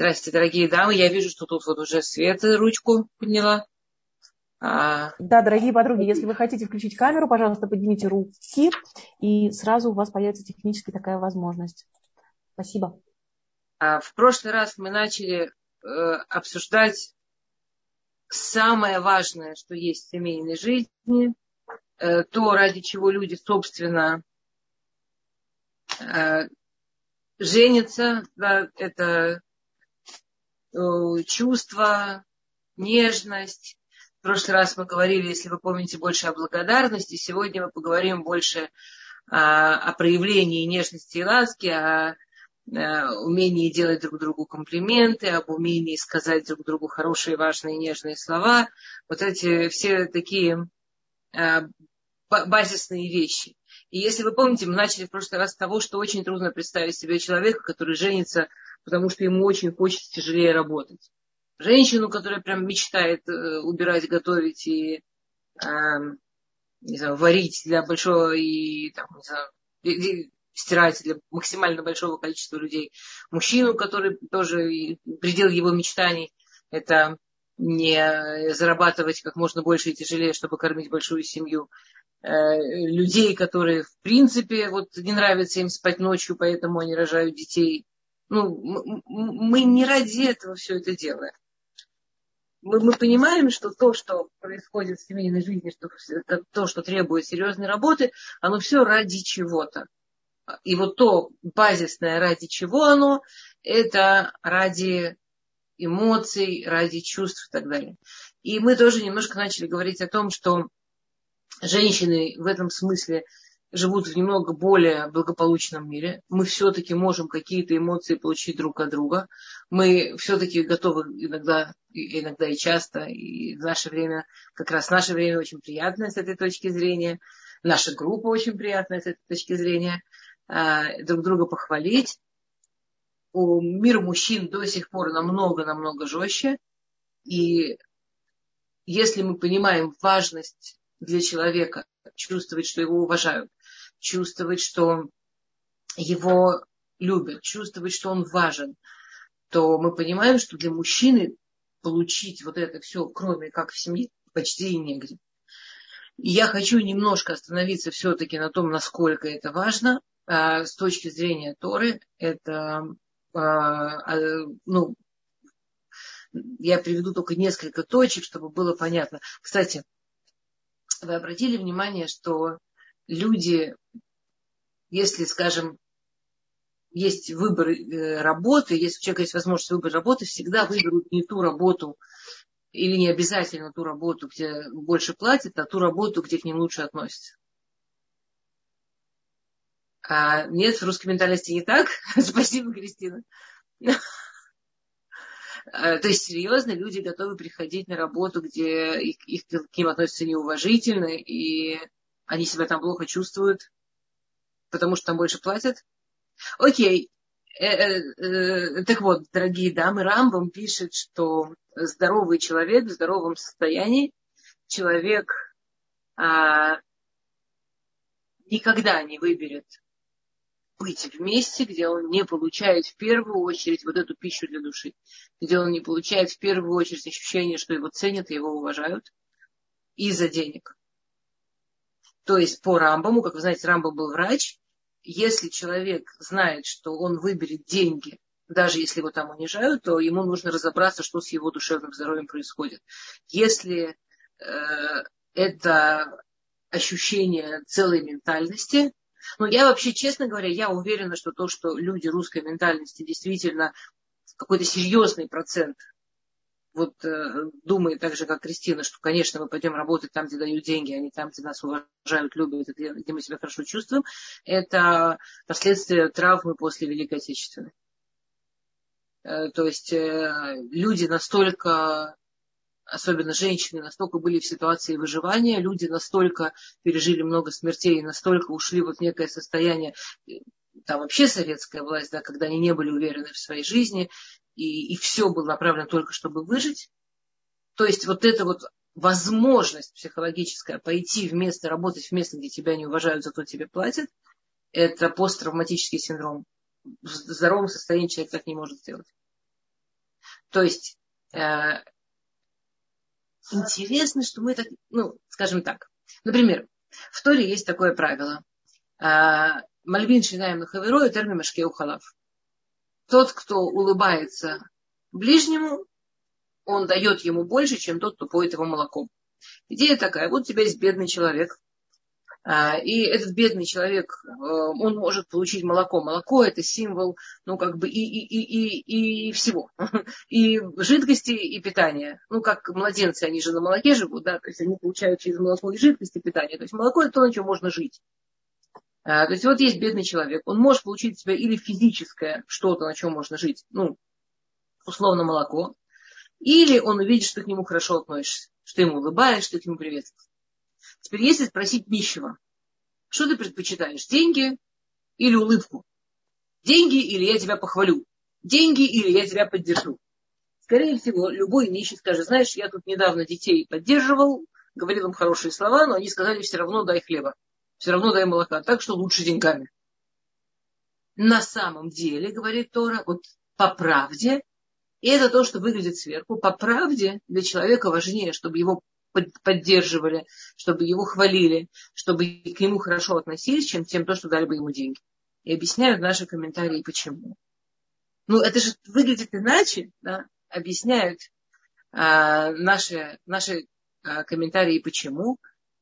Здравствуйте, дорогие дамы. Я вижу, что тут вот уже Света ручку подняла. А... Да, дорогие подруги, если вы хотите включить камеру, пожалуйста, поднимите руки, и сразу у вас появится технически такая возможность. Спасибо. А в прошлый раз мы начали э, обсуждать самое важное, что есть в семейной жизни, э, то, ради чего люди, собственно, э, женятся, да, это чувства, нежность. В прошлый раз мы говорили, если вы помните, больше о благодарности. Сегодня мы поговорим больше о, о проявлении нежности и ласки, о, о умении делать друг другу комплименты, об умении сказать друг другу хорошие, важные, нежные слова. Вот эти все такие а, базисные вещи. И если вы помните, мы начали в прошлый раз с того, что очень трудно представить себе человека, который женится потому что ему очень хочется тяжелее работать. Женщину, которая прям мечтает э, убирать, готовить и э, не знаю, варить для большого и там, не знаю, стирать для максимально большого количества людей. Мужчину, который тоже предел его мечтаний, это не зарабатывать как можно больше и тяжелее, чтобы кормить большую семью. Э, людей, которые в принципе вот не нравится им спать ночью, поэтому они рожают детей. Ну, мы не ради этого все это делаем. Мы, мы понимаем, что то, что происходит в семейной жизни, что, то, что требует серьезной работы, оно все ради чего-то. И вот то базисное, ради чего оно, это ради эмоций, ради чувств и так далее. И мы тоже немножко начали говорить о том, что женщины в этом смысле живут в немного более благополучном мире. Мы все-таки можем какие-то эмоции получить друг от друга. Мы все-таки готовы иногда, иногда и часто, и в наше время, как раз наше время очень приятное с этой точки зрения. Наша группа очень приятная с этой точки зрения. А, друг друга похвалить. Мир мужчин до сих пор намного-намного жестче. И если мы понимаем важность для человека чувствовать, что его уважают, чувствовать, что его любят, чувствовать, что он важен, то мы понимаем, что для мужчины получить вот это все, кроме как в семье, почти негде. И я хочу немножко остановиться все-таки на том, насколько это важно. А, с точки зрения Торы, это, ну, я приведу только несколько точек, чтобы было понятно. Кстати, вы обратили внимание, что люди, если, скажем, есть выбор э, работы, если у человека есть возможность выбрать работы, всегда выберут не ту работу или не обязательно ту работу, где больше платят, а ту работу, где к ним лучше относятся. А нет, в русской ментальности не так. Спасибо, Кристина. А, то есть, серьезно, люди готовы приходить на работу, где их, к ним относятся неуважительно, и они себя там плохо чувствуют, потому что там больше платят. Окей. Э, э, э, так вот, дорогие дамы, Рамбам пишет, что здоровый человек в здоровом состоянии, человек а, никогда не выберет быть вместе, где он не получает в первую очередь вот эту пищу для души, где он не получает в первую очередь ощущение, что его ценят и его уважают из-за денег. То есть по Рамбаму, как вы знаете, Рамбам был врач. Если человек знает, что он выберет деньги, даже если его там унижают, то ему нужно разобраться, что с его душевным здоровьем происходит. Если э, это ощущение целой ментальности, но я вообще, честно говоря, я уверена, что то, что люди русской ментальности действительно какой-то серьезный процент вот э, думает так же, как Кристина, что, конечно, мы пойдем работать там, где дают деньги, а не там, где нас уважают, любят, где мы себя хорошо чувствуем, это последствия травмы после Великой Отечественной. Э, то есть э, люди настолько, особенно женщины, настолько были в ситуации выживания, люди настолько пережили много смертей, настолько ушли вот в некое состояние, там вообще советская власть, да, когда они не были уверены в своей жизни, и, и все было направлено только, чтобы выжить. То есть вот эта вот возможность психологическая пойти вместо, работать в место, где тебя не уважают, зато тебе платят, это посттравматический синдром. В здоровом состоянии человек так не может сделать. То есть э, интересно, что мы так, ну, скажем так. Например, в Торе есть такое правило. Э, Мальвин шинаем на хаверо и терми ухалав. Тот, кто улыбается ближнему, он дает ему больше, чем тот, кто поет его молоком. Идея такая, вот у тебя есть бедный человек, а, и этот бедный человек, э, он может получить молоко. Молоко это символ, ну, как бы и, и, и, и, всего. И жидкости, и питания. Ну, как младенцы, они же на молоке живут, да, то есть они получают через молоко и жидкости питания. То есть молоко это то, на чем можно жить. А, то есть вот есть бедный человек, он может получить себя или физическое что-то, на чем можно жить, ну, условно молоко, или он увидит, что ты к нему хорошо относишься, что ты ему улыбаешься, что ты к нему приветствуешь. Теперь, если спросить нищего, что ты предпочитаешь, деньги или улыбку? Деньги или я тебя похвалю? Деньги или я тебя поддержу? Скорее всего, любой нищий скажет, знаешь, я тут недавно детей поддерживал, говорил им хорошие слова, но они сказали, все равно дай хлеба, все равно дай молока, так что лучше деньгами. На самом деле, говорит Тора, вот по правде, и это то, что выглядит сверху, по правде для человека важнее, чтобы его поддерживали, чтобы его хвалили, чтобы к нему хорошо относились, чем тем то, что дали бы ему деньги. И объясняют наши комментарии, почему. Ну, это же выглядит иначе, да? объясняют а, наши, наши а, комментарии, почему.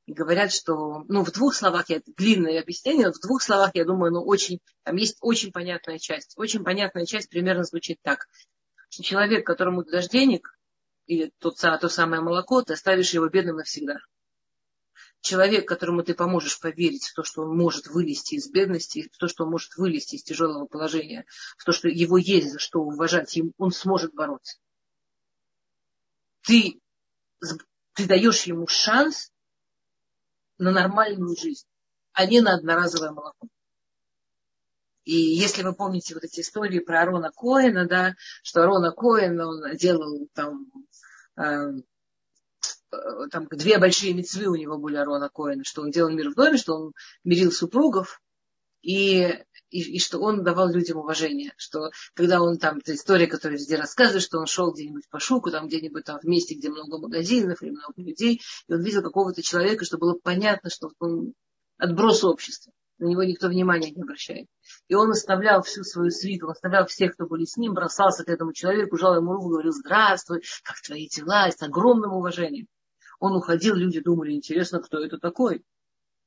И говорят, что, ну, в двух словах, я, длинное объяснение, но в двух словах, я думаю, ну, очень, там есть очень понятная часть. Очень понятная часть примерно звучит так. Человек, которому дашь денег, или тот, то самое молоко, ты оставишь его бедным навсегда. Человек, которому ты поможешь поверить в то, что он может вылезти из бедности, в то, что он может вылезти из тяжелого положения, в то, что его есть за что уважать, им он сможет бороться. Ты, ты даешь ему шанс на нормальную жизнь, а не на одноразовое молоко. И если вы помните вот эти истории про Арона Коэна, да, что Арона Коэн, он делал там, э, там две большие мецвы у него были Арона Коэна, что он делал мир в доме, что он мирил супругов, и, и, и что он давал людям уважение, что когда он там, это история, которая везде рассказывает, что он шел где-нибудь по шуку, там где-нибудь там в месте, где много магазинов или много людей, и он видел какого-то человека, что было понятно, что он отброс общества на него никто внимания не обращает. И он оставлял всю свою свиту, он оставлял всех, кто были с ним, бросался к этому человеку, жал ему руку, говорил, здравствуй, как твои дела, с огромным уважением. Он уходил, люди думали, интересно, кто это такой?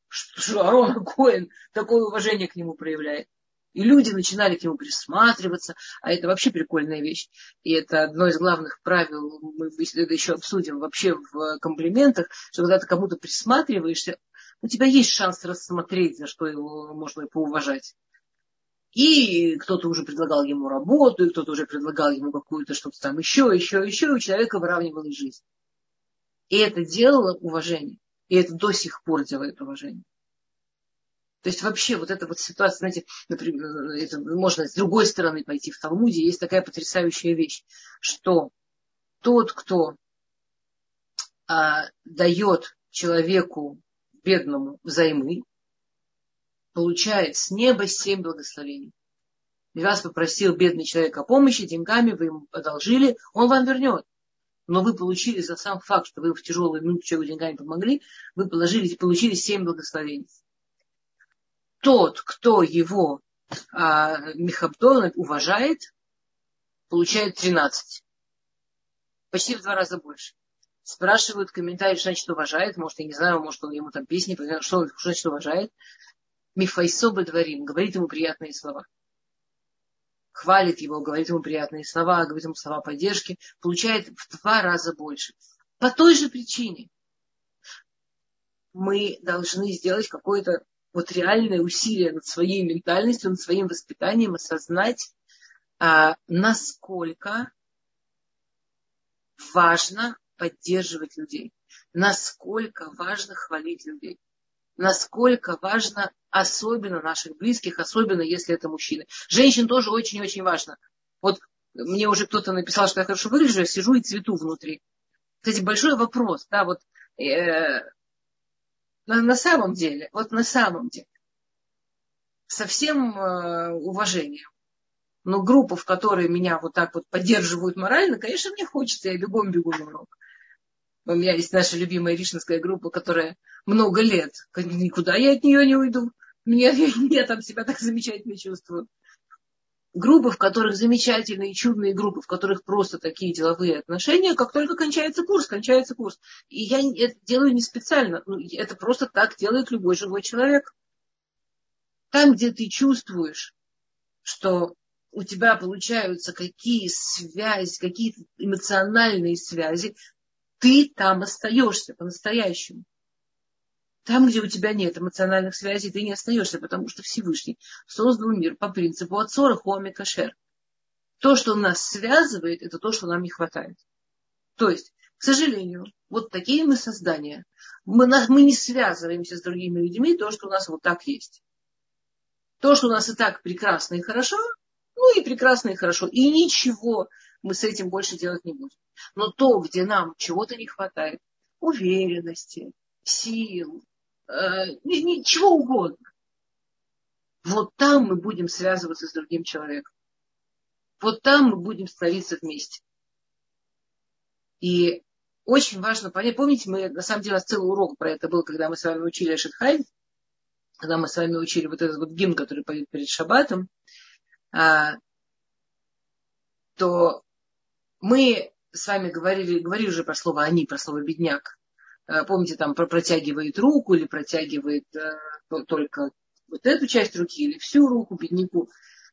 Что Арон Коэн такое уважение к нему проявляет. И люди начинали к нему присматриваться, а это вообще прикольная вещь. И это одно из главных правил, мы это еще обсудим вообще в комплиментах, что когда ты кому-то присматриваешься, у тебя есть шанс рассмотреть, за что его можно поуважать. И кто-то уже предлагал ему работу, и кто-то уже предлагал ему какую-то что-то там еще, еще, еще, и у человека выравнивалась жизнь. И это делало уважение. И это до сих пор делает уважение. То есть вообще вот эта вот ситуация, знаете, например, это можно с другой стороны пойти в Талмуде, есть такая потрясающая вещь, что тот, кто а, дает человеку бедному взаймы, получает с неба семь благословений. И вас попросил бедный человек о помощи, деньгами вы ему одолжили, он вам вернет. Но вы получили за сам факт, что вы в тяжелую минуту человеку деньгами помогли, вы положили, получили семь благословений. Тот, кто его а, Михабдон уважает, получает 13. Почти в два раза больше спрашивают комментарии, что значит уважает, может, я не знаю, может, он ему там песни, что, что значит уважает. Мифайсоба дворим, говорит ему приятные слова. Хвалит его, говорит ему приятные слова, говорит ему слова поддержки, получает в два раза больше. По той же причине мы должны сделать какое-то вот реальное усилие над своей ментальностью, над своим воспитанием, осознать, а, насколько важно поддерживать людей, насколько важно хвалить людей, насколько важно особенно наших близких, особенно если это мужчины. Женщин тоже очень-очень важно. Вот мне уже кто-то написал, что я хорошо выгляжу, я сижу и цвету внутри. Кстати, большой вопрос, да, вот э, на, самом деле, вот на самом деле, со всем э, уважением, Но группа, в которой меня вот так вот поддерживают морально, конечно, мне хочется, я бегом бегу на урок. У меня есть наша любимая ришинская группа, которая много лет, никуда я от нее не уйду. Мне, я там себя так замечательно чувствую. Группы, в которых замечательные, чудные группы, в которых просто такие деловые отношения, как только кончается курс, кончается курс. И я это делаю не специально. Ну, это просто так делает любой живой человек. Там, где ты чувствуешь, что у тебя получаются какие связи, какие-то эмоциональные связи, ты там остаешься по-настоящему. Там, где у тебя нет эмоциональных связей, ты не остаешься, потому что Всевышний создал мир по принципу отцора хоми кашер. То, что нас связывает, это то, что нам не хватает. То есть, к сожалению, вот такие мы создания. Мы, мы не связываемся с другими людьми, то, что у нас вот так есть. То, что у нас и так прекрасно и хорошо, ну и прекрасно и хорошо. И ничего мы с этим больше делать не будем. Но то, где нам чего-то не хватает, уверенности, сил, э, ничего угодно, вот там мы будем связываться с другим человеком. Вот там мы будем становиться вместе. И очень важно понять, помните, мы, на самом деле, у нас целый урок про это был, когда мы с вами учили Шитхай, когда мы с вами учили вот этот вот гимн, который поет перед Шаббатом, а, то мы с вами говорили, говорили уже про слово «они», про слово «бедняк». А, помните, там про протягивает руку или протягивает э, только вот эту часть руки или всю руку бедняку.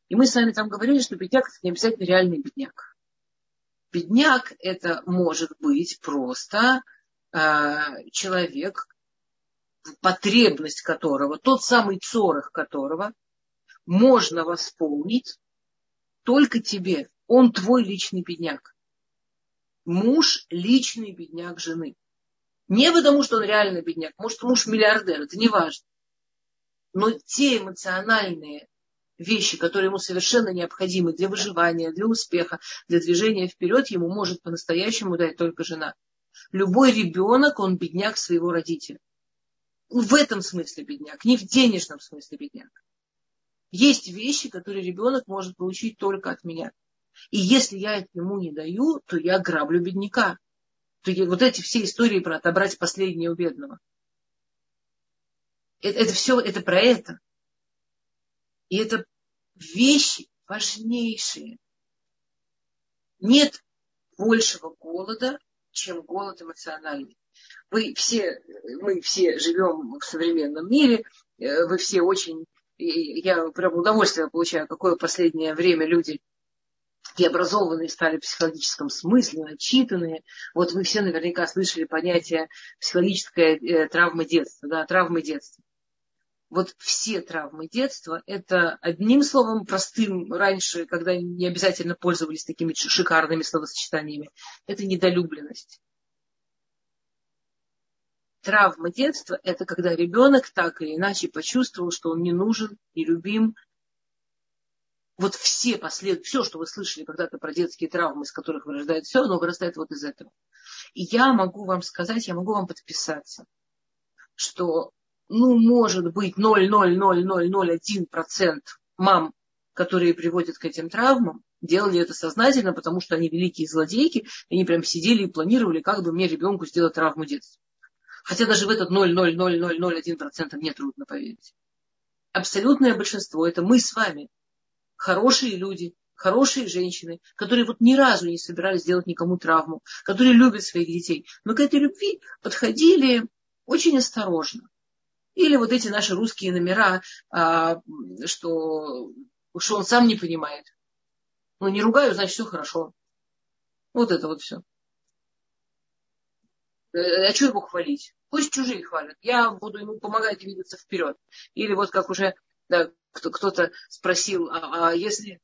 И мы с вами там говорили, что бедняк это не обязательно реальный бедняк. Бедняк это может быть просто э, человек, потребность которого, тот самый цорах которого можно восполнить только тебе. Он твой личный бедняк. Муж – личный бедняк жены. Не потому, что он реально бедняк. Может, муж миллиардер, это не важно. Но те эмоциональные вещи, которые ему совершенно необходимы для выживания, для успеха, для движения вперед, ему может по-настоящему дать только жена. Любой ребенок, он бедняк своего родителя. В этом смысле бедняк, не в денежном смысле бедняк. Есть вещи, которые ребенок может получить только от меня. И если я это ему не даю, то я граблю бедняка. То я, вот эти все истории про отобрать последнее у бедного. Это, это все, это про это. И это вещи важнейшие. Нет большего голода, чем голод эмоциональный. Вы все, мы все живем в современном мире, э, вы все очень я прям удовольствие получаю, какое последнее время люди и образованные стали в психологическом смысле, начитанные. Вот вы все наверняка слышали понятие психологическая э, травма детства, да, травмы детства. Вот все травмы детства, это одним словом простым раньше, когда не обязательно пользовались такими шикарными словосочетаниями, это недолюбленность травма детства – это когда ребенок так или иначе почувствовал, что он не нужен, не любим. Вот все послед... все, что вы слышали когда-то про детские травмы, из которых вырастает все, оно вырастает вот из этого. И я могу вам сказать, я могу вам подписаться, что, ну, может быть, 0,00001% мам, которые приводят к этим травмам, делали это сознательно, потому что они великие злодейки, и они прям сидели и планировали, как бы мне ребенку сделать травму детства. Хотя даже в этот 0,00001% мне трудно поверить. Абсолютное большинство – это мы с вами. Хорошие люди, хорошие женщины, которые вот ни разу не собирались сделать никому травму, которые любят своих детей, но к этой любви подходили очень осторожно. Или вот эти наши русские номера, а, что, что он сам не понимает. Ну, не ругаю, значит, все хорошо. Вот это вот все. Э, а что его хвалить? Пусть чужие хвалят. Я буду ему помогать двигаться вперед. Или вот как уже да, кто-то спросил, а, а если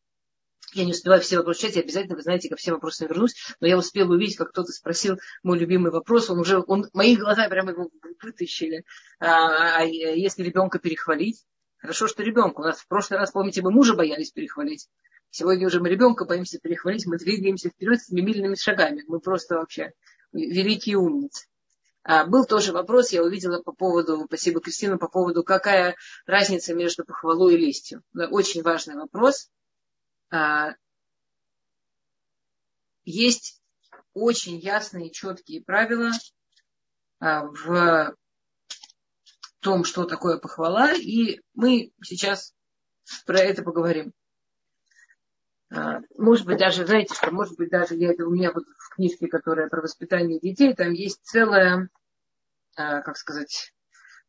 я не успеваю все вопросы читать, я обязательно, вы знаете, ко всем вопросам вернусь, но я успела увидеть, как кто-то спросил мой любимый вопрос, он уже, он, мои глаза прямо его вытащили. А, а если ребенка перехвалить? Хорошо, что ребенка. У нас в прошлый раз, помните, мы мужа боялись перехвалить. Сегодня уже мы ребенка боимся перехвалить, мы двигаемся вперед с семимильными шагами. Мы просто вообще великие умницы. А, был тоже вопрос, я увидела по поводу, спасибо Кристина, по поводу, какая разница между похвалой и лестью. Да, очень важный вопрос. а, есть очень ясные, четкие правила а, в том, что такое похвала, и мы сейчас про это поговорим. А, может быть, даже, знаете, что, может быть, даже я у меня вот в книжке, которая про воспитание детей, там есть целая, а, как сказать,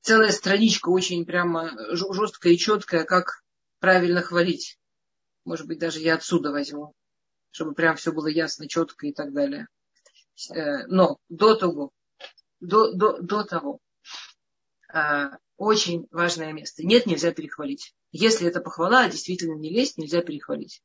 целая страничка очень прямо жесткая и четкая, как правильно хвалить. Может быть, даже я отсюда возьму, чтобы прям все было ясно, четко и так далее. Э, но до того, до, до, до того, а, очень важное место. Нет, нельзя перехвалить. Если это похвала, действительно не лезть, нельзя перехвалить.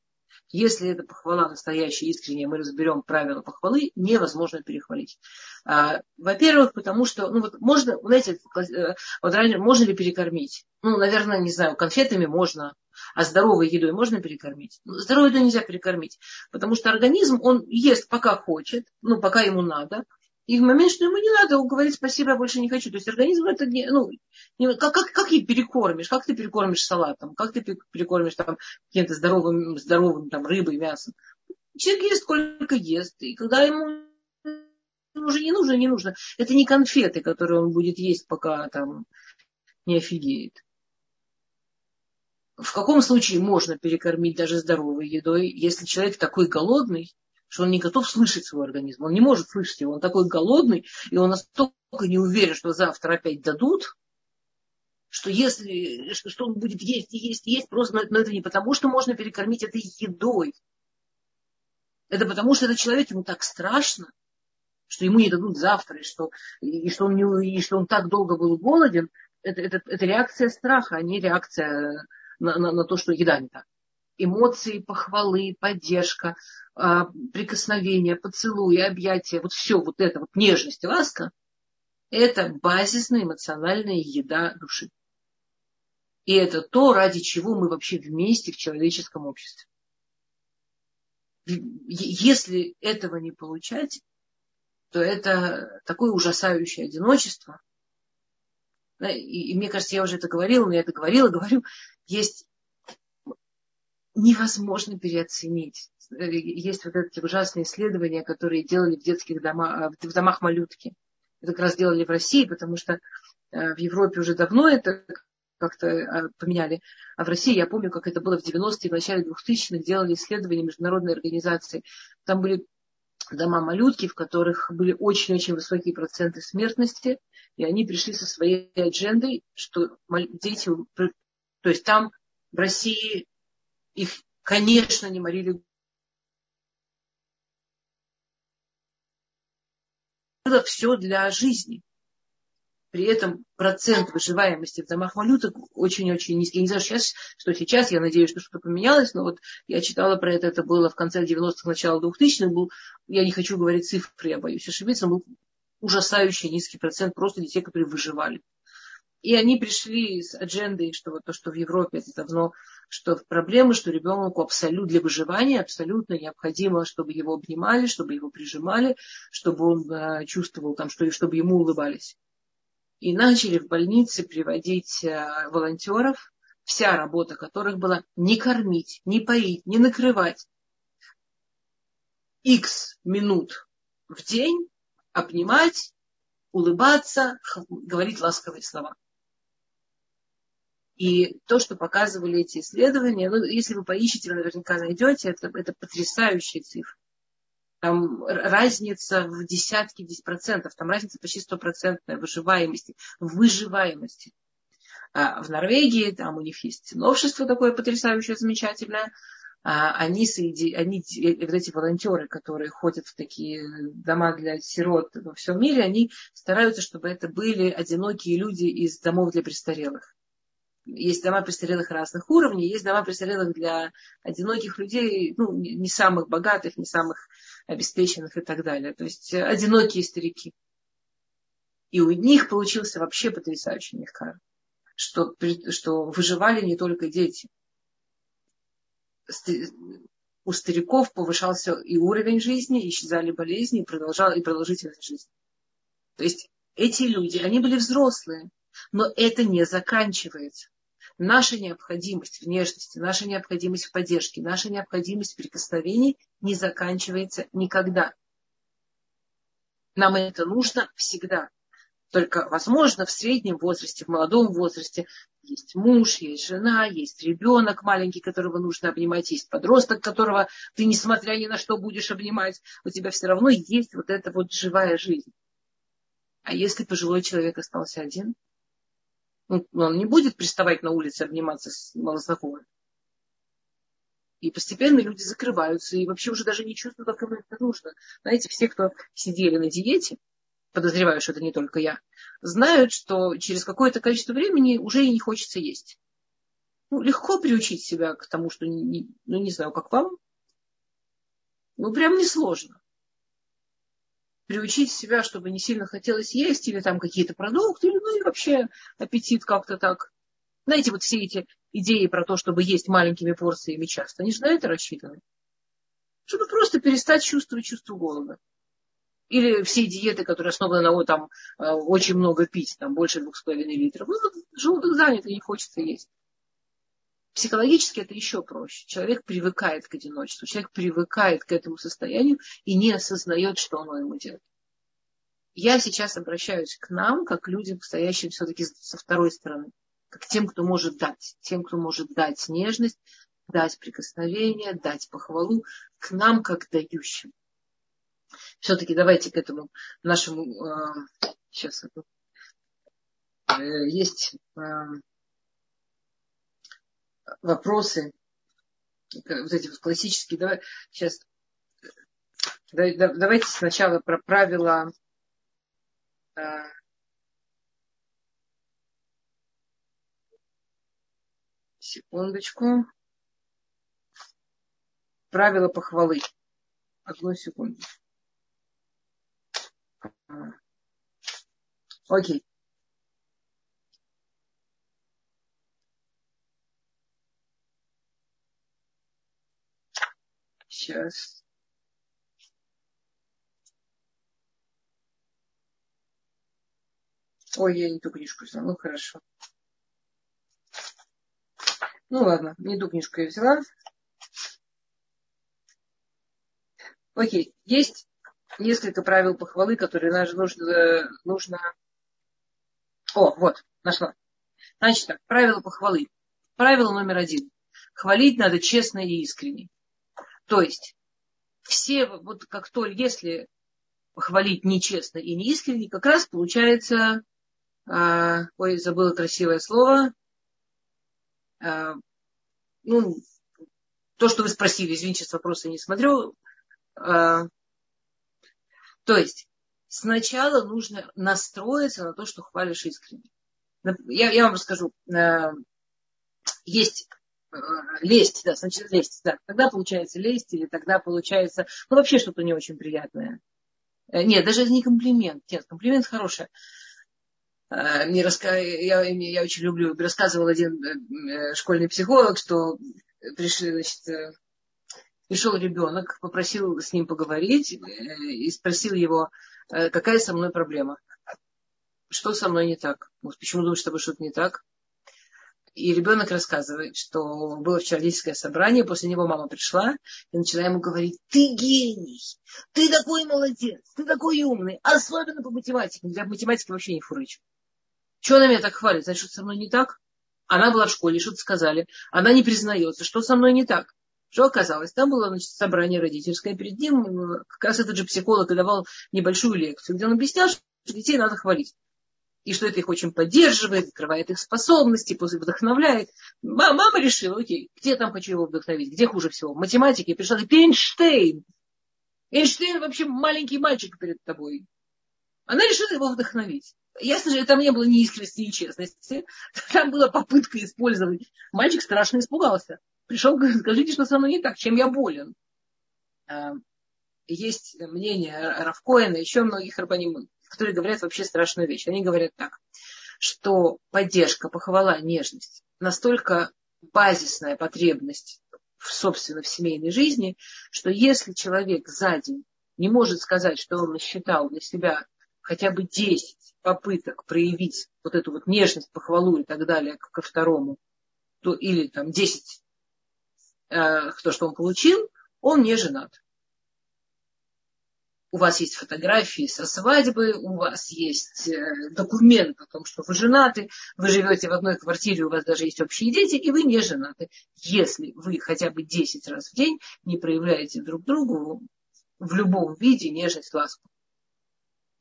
Если это похвала настоящая, искренняя, мы разберем правила похвалы, невозможно перехвалить. А, во-первых, потому что, ну вот можно, знаете, э, вот ранее, можно ли перекормить? Ну, наверное, не знаю, конфетами можно, а здоровой едой можно перекормить? Ну, здоровой едой нельзя перекормить, потому что организм, он ест пока хочет, ну, пока ему надо, и в момент, что ему не надо, он говорит, спасибо, я больше не хочу. То есть организм это не, ну, не, как, как, как и перекормишь, как ты перекормишь салатом, как ты перекормишь там каким-то здоровым, здоровым там рыбой, мясом. Человек ест сколько ест, и когда ему уже не нужно, не нужно. Это не конфеты, которые он будет есть, пока там не офигеет. В каком случае можно перекормить даже здоровой едой, если человек такой голодный, что он не готов слышать свой организм. Он не может слышать его. Он такой голодный, и он настолько не уверен, что завтра опять дадут, что если что, он будет есть и есть и есть, просто, но, но это не потому, что можно перекормить этой едой. Это потому, что этот человек, ему так страшно, что ему не дадут завтра, и что, и что, он, не, и что он так долго был голоден, это, это, это реакция страха, а не реакция на, на, на то, что еда не так. Эмоции, похвалы, поддержка, а, прикосновения, поцелуи, объятия, вот все вот это, вот нежность ласка, это базисная эмоциональная еда души. И это то, ради чего мы вообще вместе в человеческом обществе. Если этого не получать, то это такое ужасающее одиночество. И мне кажется, я уже это говорила, но я это говорила, говорю, есть невозможно переоценить. Есть вот эти ужасные исследования, которые делали в детских домах, в домах малютки. Это как раз делали в России, потому что э, в Европе уже давно это как-то э, поменяли. А в России, я помню, как это было в 90-е, в начале 2000-х, делали исследования международной организации. Там были дома малютки, в которых были очень-очень высокие проценты смертности, и они пришли со своей аджендой, что дети, то есть там в России их, конечно, не морили было все для жизни. При этом процент выживаемости в домах малюток очень-очень низкий. Не знаю сейчас, что сейчас, я надеюсь, что что-то поменялось, но вот я читала про это, это было в конце 90-х, начало 2000-х, был, я не хочу говорить цифры, я боюсь ошибиться, был ужасающий низкий процент просто детей, которые выживали. И они пришли с аджендой, что вот то, что в Европе это давно, что проблемы, что ребенку абсолютно для выживания абсолютно необходимо, чтобы его обнимали, чтобы его прижимали, чтобы он э, чувствовал там, что, чтобы ему улыбались. И начали в больнице приводить э, волонтеров, вся работа которых была не кормить, не поить, не накрывать. X минут в день обнимать, улыбаться, говорить ласковые слова. И то, что показывали эти исследования, ну, если вы поищете, вы наверняка найдете, это, это потрясающие цифры. Там разница в десятки, процентов, там разница почти стопроцентная выживаемости, выживаемости. А в Норвегии, там у них есть новшество такое потрясающее, замечательное. А они, соеди... они, вот эти волонтеры, которые ходят в такие дома для сирот во всем мире, они стараются, чтобы это были одинокие люди из домов для престарелых есть дома престарелых разных уровней, есть дома престарелых для одиноких людей, ну, не самых богатых, не самых обеспеченных и так далее. То есть э, одинокие старики. И у них получился вообще потрясающий мехкар, что, что выживали не только дети. У стариков повышался и уровень жизни, исчезали болезни, и, продолжал, и продолжительность жизни. То есть эти люди, они были взрослые, но это не заканчивается. Наша необходимость в нежности, наша необходимость в поддержке, наша необходимость в прикосновении не заканчивается никогда. Нам это нужно всегда. Только, возможно, в среднем возрасте, в молодом возрасте есть муж, есть жена, есть ребенок маленький, которого нужно обнимать, есть подросток, которого ты, несмотря ни на что, будешь обнимать. У тебя все равно есть вот эта вот живая жизнь. А если пожилой человек остался один, ну, он не будет приставать на улице обниматься с малознакомыми. И постепенно люди закрываются и вообще уже даже не чувствуют, как им это нужно. Знаете, все, кто сидели на диете, подозреваю, что это не только я, знают, что через какое-то количество времени уже и не хочется есть. Ну, легко приучить себя к тому, что, не, ну, не знаю, как вам, ну, прям несложно. Приучить себя, чтобы не сильно хотелось есть, или там какие-то продукты, или ну и вообще аппетит как-то так. Знаете, вот все эти идеи про то, чтобы есть маленькими порциями часто, они же на это рассчитаны. Чтобы просто перестать чувствовать чувство голода. Или все диеты, которые основаны на там, э, очень много пить, там больше двух с половиной литров. Ну, желудок занят и не хочется есть. Психологически это еще проще. Человек привыкает к одиночеству, человек привыкает к этому состоянию и не осознает, что оно ему делает. Я сейчас обращаюсь к нам, как людям, стоящим все-таки со второй стороны, как тем, кто может дать, тем, кто может дать нежность, дать прикосновение, дать похвалу, к нам, как дающим все-таки давайте к этому нашему... Э, сейчас. Э, есть э, вопросы, вот эти вот классические. Давай, сейчас, давайте сначала про правила секундочку. Правила похвалы. Одну секунду. Окей. Сейчас. Ой, я не ту книжку взяла. Ну, хорошо. Ну, ладно, не ту книжку я взяла. Окей, есть несколько правил похвалы, которые нужно, нужно... О, вот, нашла. Значит так, правила похвалы. Правило номер один. Хвалить надо честно и искренне. То есть, все, вот как то, если хвалить нечестно и неискренне, как раз получается, э, ой, забыла красивое слово, э, ну, то, что вы спросили, извините, с вопроса не смотрю, э, то есть сначала нужно настроиться на то, что хвалишь искренне. Я, я вам расскажу. Э, есть лесть, да, сначала лесть, да. Тогда получается лесть или тогда получается, ну вообще что-то не очень приятное. Э, нет, даже не комплимент. Нет, комплимент хороший. Мне раска... я, я очень люблю, рассказывал один школьный психолог, что пришли, значит, пришел ребенок, попросил с ним поговорить э, и спросил его, э, какая со мной проблема. Что со мной не так? Почему думаешь, с тобой что-то не так? И ребенок рассказывает, что было вчера родительское собрание, после него мама пришла и начала ему говорить, ты гений, ты такой молодец, ты такой умный, особенно по математике. Для математики вообще не фурычу. Чего она меня так хвалит? Значит, что со мной не так? Она была в школе, что-то сказали. Она не признается, что со мной не так. Что оказалось? Там было значит, собрание родительское. Перед ним как раз этот же психолог и давал небольшую лекцию, где он объяснял, что детей надо хвалить. И что это их очень поддерживает, открывает их способности, после вдохновляет. Мама решила, окей, где там хочу его вдохновить, где хуже всего? В математике пришла, говорит, Эйнштейн. Эйнштейн вообще маленький мальчик перед тобой. Она решила его вдохновить. Ясно же, там не было ни искренности, ни честности. Там была попытка использовать. Мальчик страшно испугался пришел, говорит, скажите, что со мной не так, чем я болен. А, есть мнение Равкоина, еще многих рабаним, которые говорят вообще страшную вещь. Они говорят так, что поддержка, похвала, нежность настолько базисная потребность в, собственно, в семейной жизни, что если человек за день не может сказать, что он насчитал для себя хотя бы 10 попыток проявить вот эту вот нежность, похвалу и так далее ко второму, то, или там 10, э, то, что он получил, он не женат. У вас есть фотографии со свадьбы, у вас есть э, документ о том, что вы женаты, вы живете в одной квартире, у вас даже есть общие дети, и вы не женаты. Если вы хотя бы 10 раз в день не проявляете друг другу в любом виде нежность, ласку.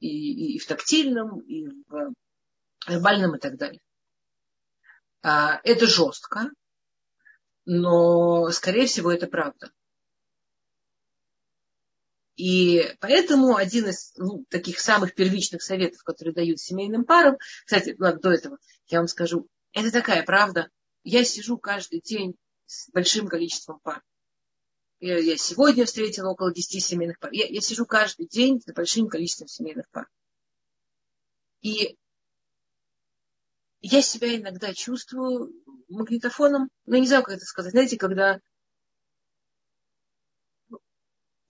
И, и, и в тактильном, и в вербальном и так далее. А, это жестко, но, скорее всего, это правда. И поэтому один из ну, таких самых первичных советов, которые дают семейным парам, кстати, ладно, до этого я вам скажу, это такая правда. Я сижу каждый день с большим количеством пар. Я, я сегодня встретила около 10 семейных пар. Я, я сижу каждый день с большим количеством семейных пар. И я себя иногда чувствую магнитофоном, ну, не знаю, как это сказать, знаете, когда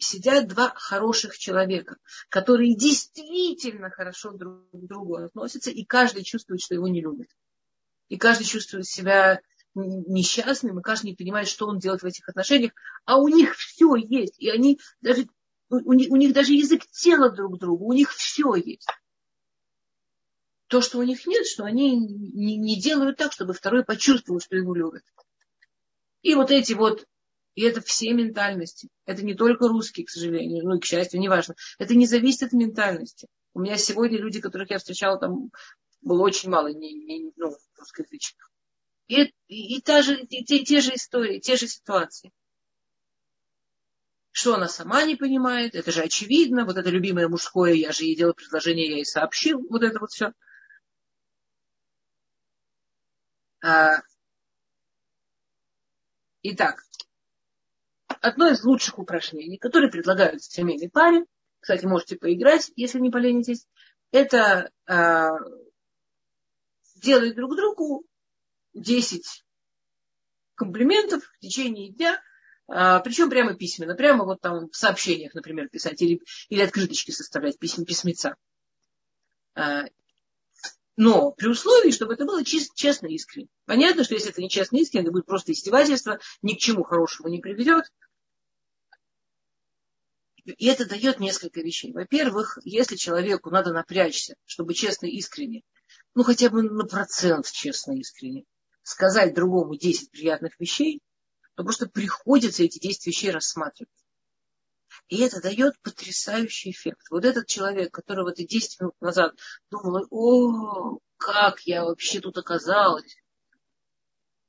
сидят два хороших человека, которые действительно хорошо друг к другу относятся, и каждый чувствует, что его не любят. И каждый чувствует себя несчастным, и каждый не понимает, что он делает в этих отношениях, а у них все есть, и они даже, у, них, у них даже язык тела друг к другу, у них все есть. То, что у них нет, что они не, не делают так, чтобы второй почувствовал, что его любят. И вот эти вот, и это все ментальности. Это не только русские, к сожалению, ну и к счастью, неважно. Это не зависит от ментальности. У меня сегодня люди, которых я встречала, там было очень мало не, не, ну, русскоязычных. И, и, и, та же, и те, те же истории, те же ситуации. Что она сама не понимает, это же очевидно, вот это любимое мужское, я же ей делал предложение, я ей сообщил, вот это вот все. А, итак, одно из лучших упражнений, которые предлагают семейной паре, кстати, можете поиграть, если не поленитесь, это а, делать друг другу 10 комплиментов в течение дня, а, причем прямо письменно, прямо вот там в сообщениях, например, писать или, или открыточки составлять, письма, письмеца. А, но при условии, чтобы это было честно и искренне. Понятно, что если это не честно искренне, это будет просто издевательство, ни к чему хорошему не приведет. И это дает несколько вещей. Во-первых, если человеку надо напрячься, чтобы честно и искренне, ну хотя бы на процент честно и искренне, сказать другому 10 приятных вещей, то просто приходится эти 10 вещей рассматривать. И это дает потрясающий эффект. Вот этот человек, которого ты 10 минут назад думал, о, как я вообще тут оказалась.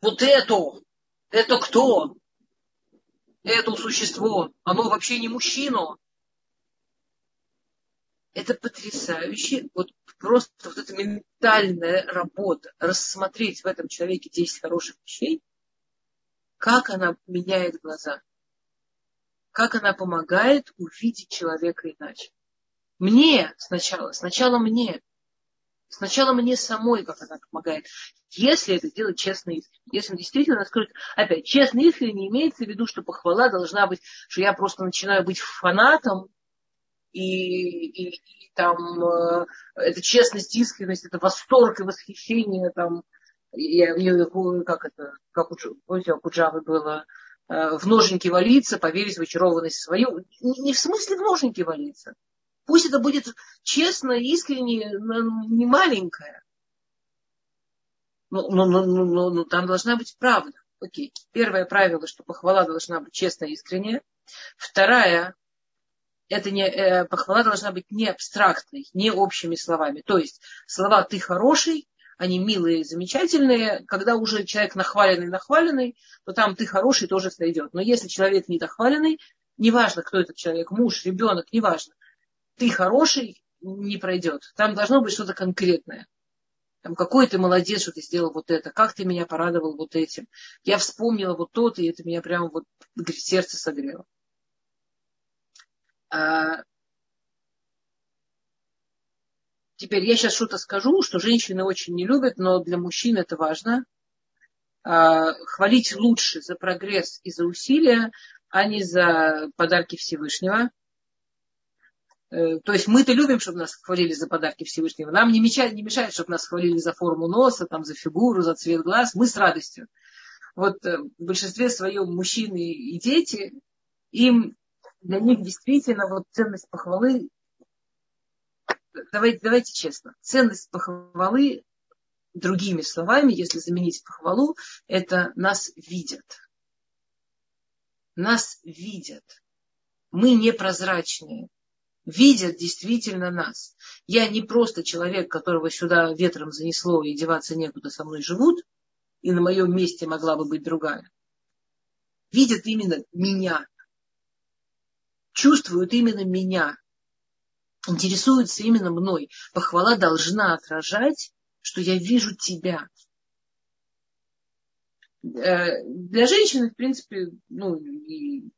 Вот это, это кто? Это существо, оно вообще не мужчина. Это потрясающе. Вот просто вот эта ментальная работа, рассмотреть в этом человеке 10 хороших вещей, как она меняет глаза как она помогает увидеть человека иначе. Мне сначала, сначала мне. Сначала мне самой, как она помогает. Если это делать честно искренне. Если действительно насколько... Опять, честно и искренне имеется в виду, что похвала должна быть, что я просто начинаю быть фанатом, и, и, и там э, это честность, искренность, это восторг и восхищение, там, я, как это, как у, помните, у Куджавы было, Э, в ноженьки валиться, поверить в очарованность свою. Не в смысле в ноженьки валиться. Пусть это будет честно, искренне, не маленькое. Но, но, но, но, но там должна быть правда. Окей. Первое правило, что похвала должна быть честная и искренняя. Вторая, это не, э, похвала должна быть не абстрактной, не общими словами. То есть слова «ты хороший» они милые, замечательные. Когда уже человек нахваленный, нахваленный, то там ты хороший тоже сойдет. Но если человек не недохваленный, неважно, кто этот человек, муж, ребенок, неважно, ты хороший, не пройдет. Там должно быть что-то конкретное. Там, какой ты молодец, что ты сделал вот это, как ты меня порадовал вот этим. Я вспомнила вот то и это меня прямо вот сердце согрело. А, Теперь я сейчас что-то скажу, что женщины очень не любят, но для мужчин это важно. А, хвалить лучше за прогресс и за усилия, а не за подарки Всевышнего. Э, то есть мы-то любим, чтобы нас хвалили за подарки Всевышнего. Нам не мешает, не мешает, чтобы нас хвалили за форму носа, там, за фигуру, за цвет глаз. Мы с радостью. вот э, в большинстве своем мужчины и дети, им для них действительно вот ценность похвалы, давайте, давайте честно, ценность похвалы, другими словами, если заменить похвалу, это нас видят. Нас видят. Мы непрозрачные. Видят действительно нас. Я не просто человек, которого сюда ветром занесло и деваться некуда со мной живут, и на моем месте могла бы быть другая. Видят именно меня. Чувствуют именно меня. Интересуются именно мной. Похвала должна отражать, что я вижу тебя. Э, для женщины, в принципе, ну, и,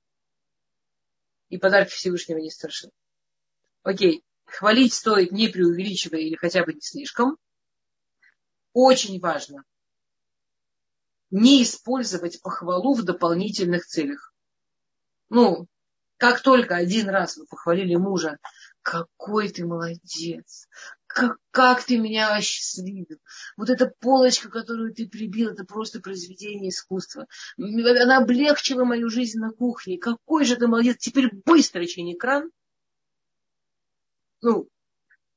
и подарки Всевышнего не страшны. Окей, хвалить стоит не преувеличивая или хотя бы не слишком. Очень важно не использовать похвалу в дополнительных целях. Ну, как только один раз вы похвалили мужа, какой ты молодец, как, как ты меня осчастливил. Вот эта полочка, которую ты прибил, это просто произведение искусства. Она облегчила мою жизнь на кухне. Какой же ты молодец. Теперь быстро чини кран. Ну,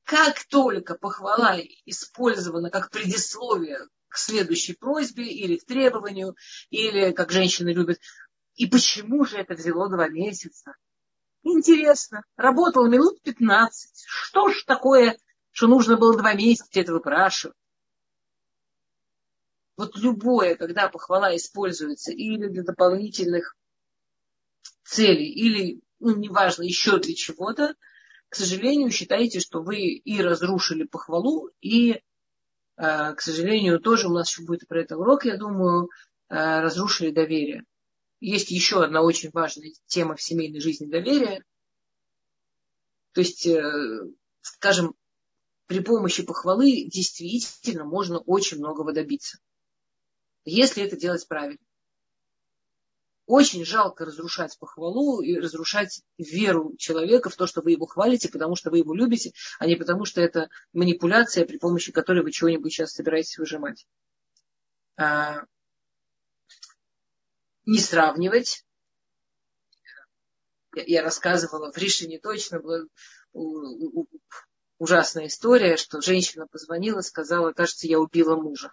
как только похвала использована как предисловие к следующей просьбе или к требованию, или, как женщины любят, и почему же это взяло два месяца? Интересно. Работала минут 15. Что ж такое, что нужно было два месяца это выпрашивать? Вот любое, когда похвала используется или для дополнительных целей, или, ну, неважно, еще для чего-то, к сожалению, считаете, что вы и разрушили похвалу, и Э, к сожалению, тоже у нас еще будет про это урок, я думаю, э, разрушили доверие. Есть еще одна очень важная тема в семейной жизни доверия. То есть, э, скажем, при помощи похвалы действительно можно очень многого добиться. Если это делать правильно. Очень жалко разрушать похвалу и разрушать веру человека в то, что вы его хвалите, потому что вы его любите, а не потому что это манипуляция, при помощи которой вы чего-нибудь сейчас собираетесь выжимать. А, не сравнивать. Я, я рассказывала в Рише точно, была ужасная история, что женщина позвонила, сказала, кажется, я убила мужа.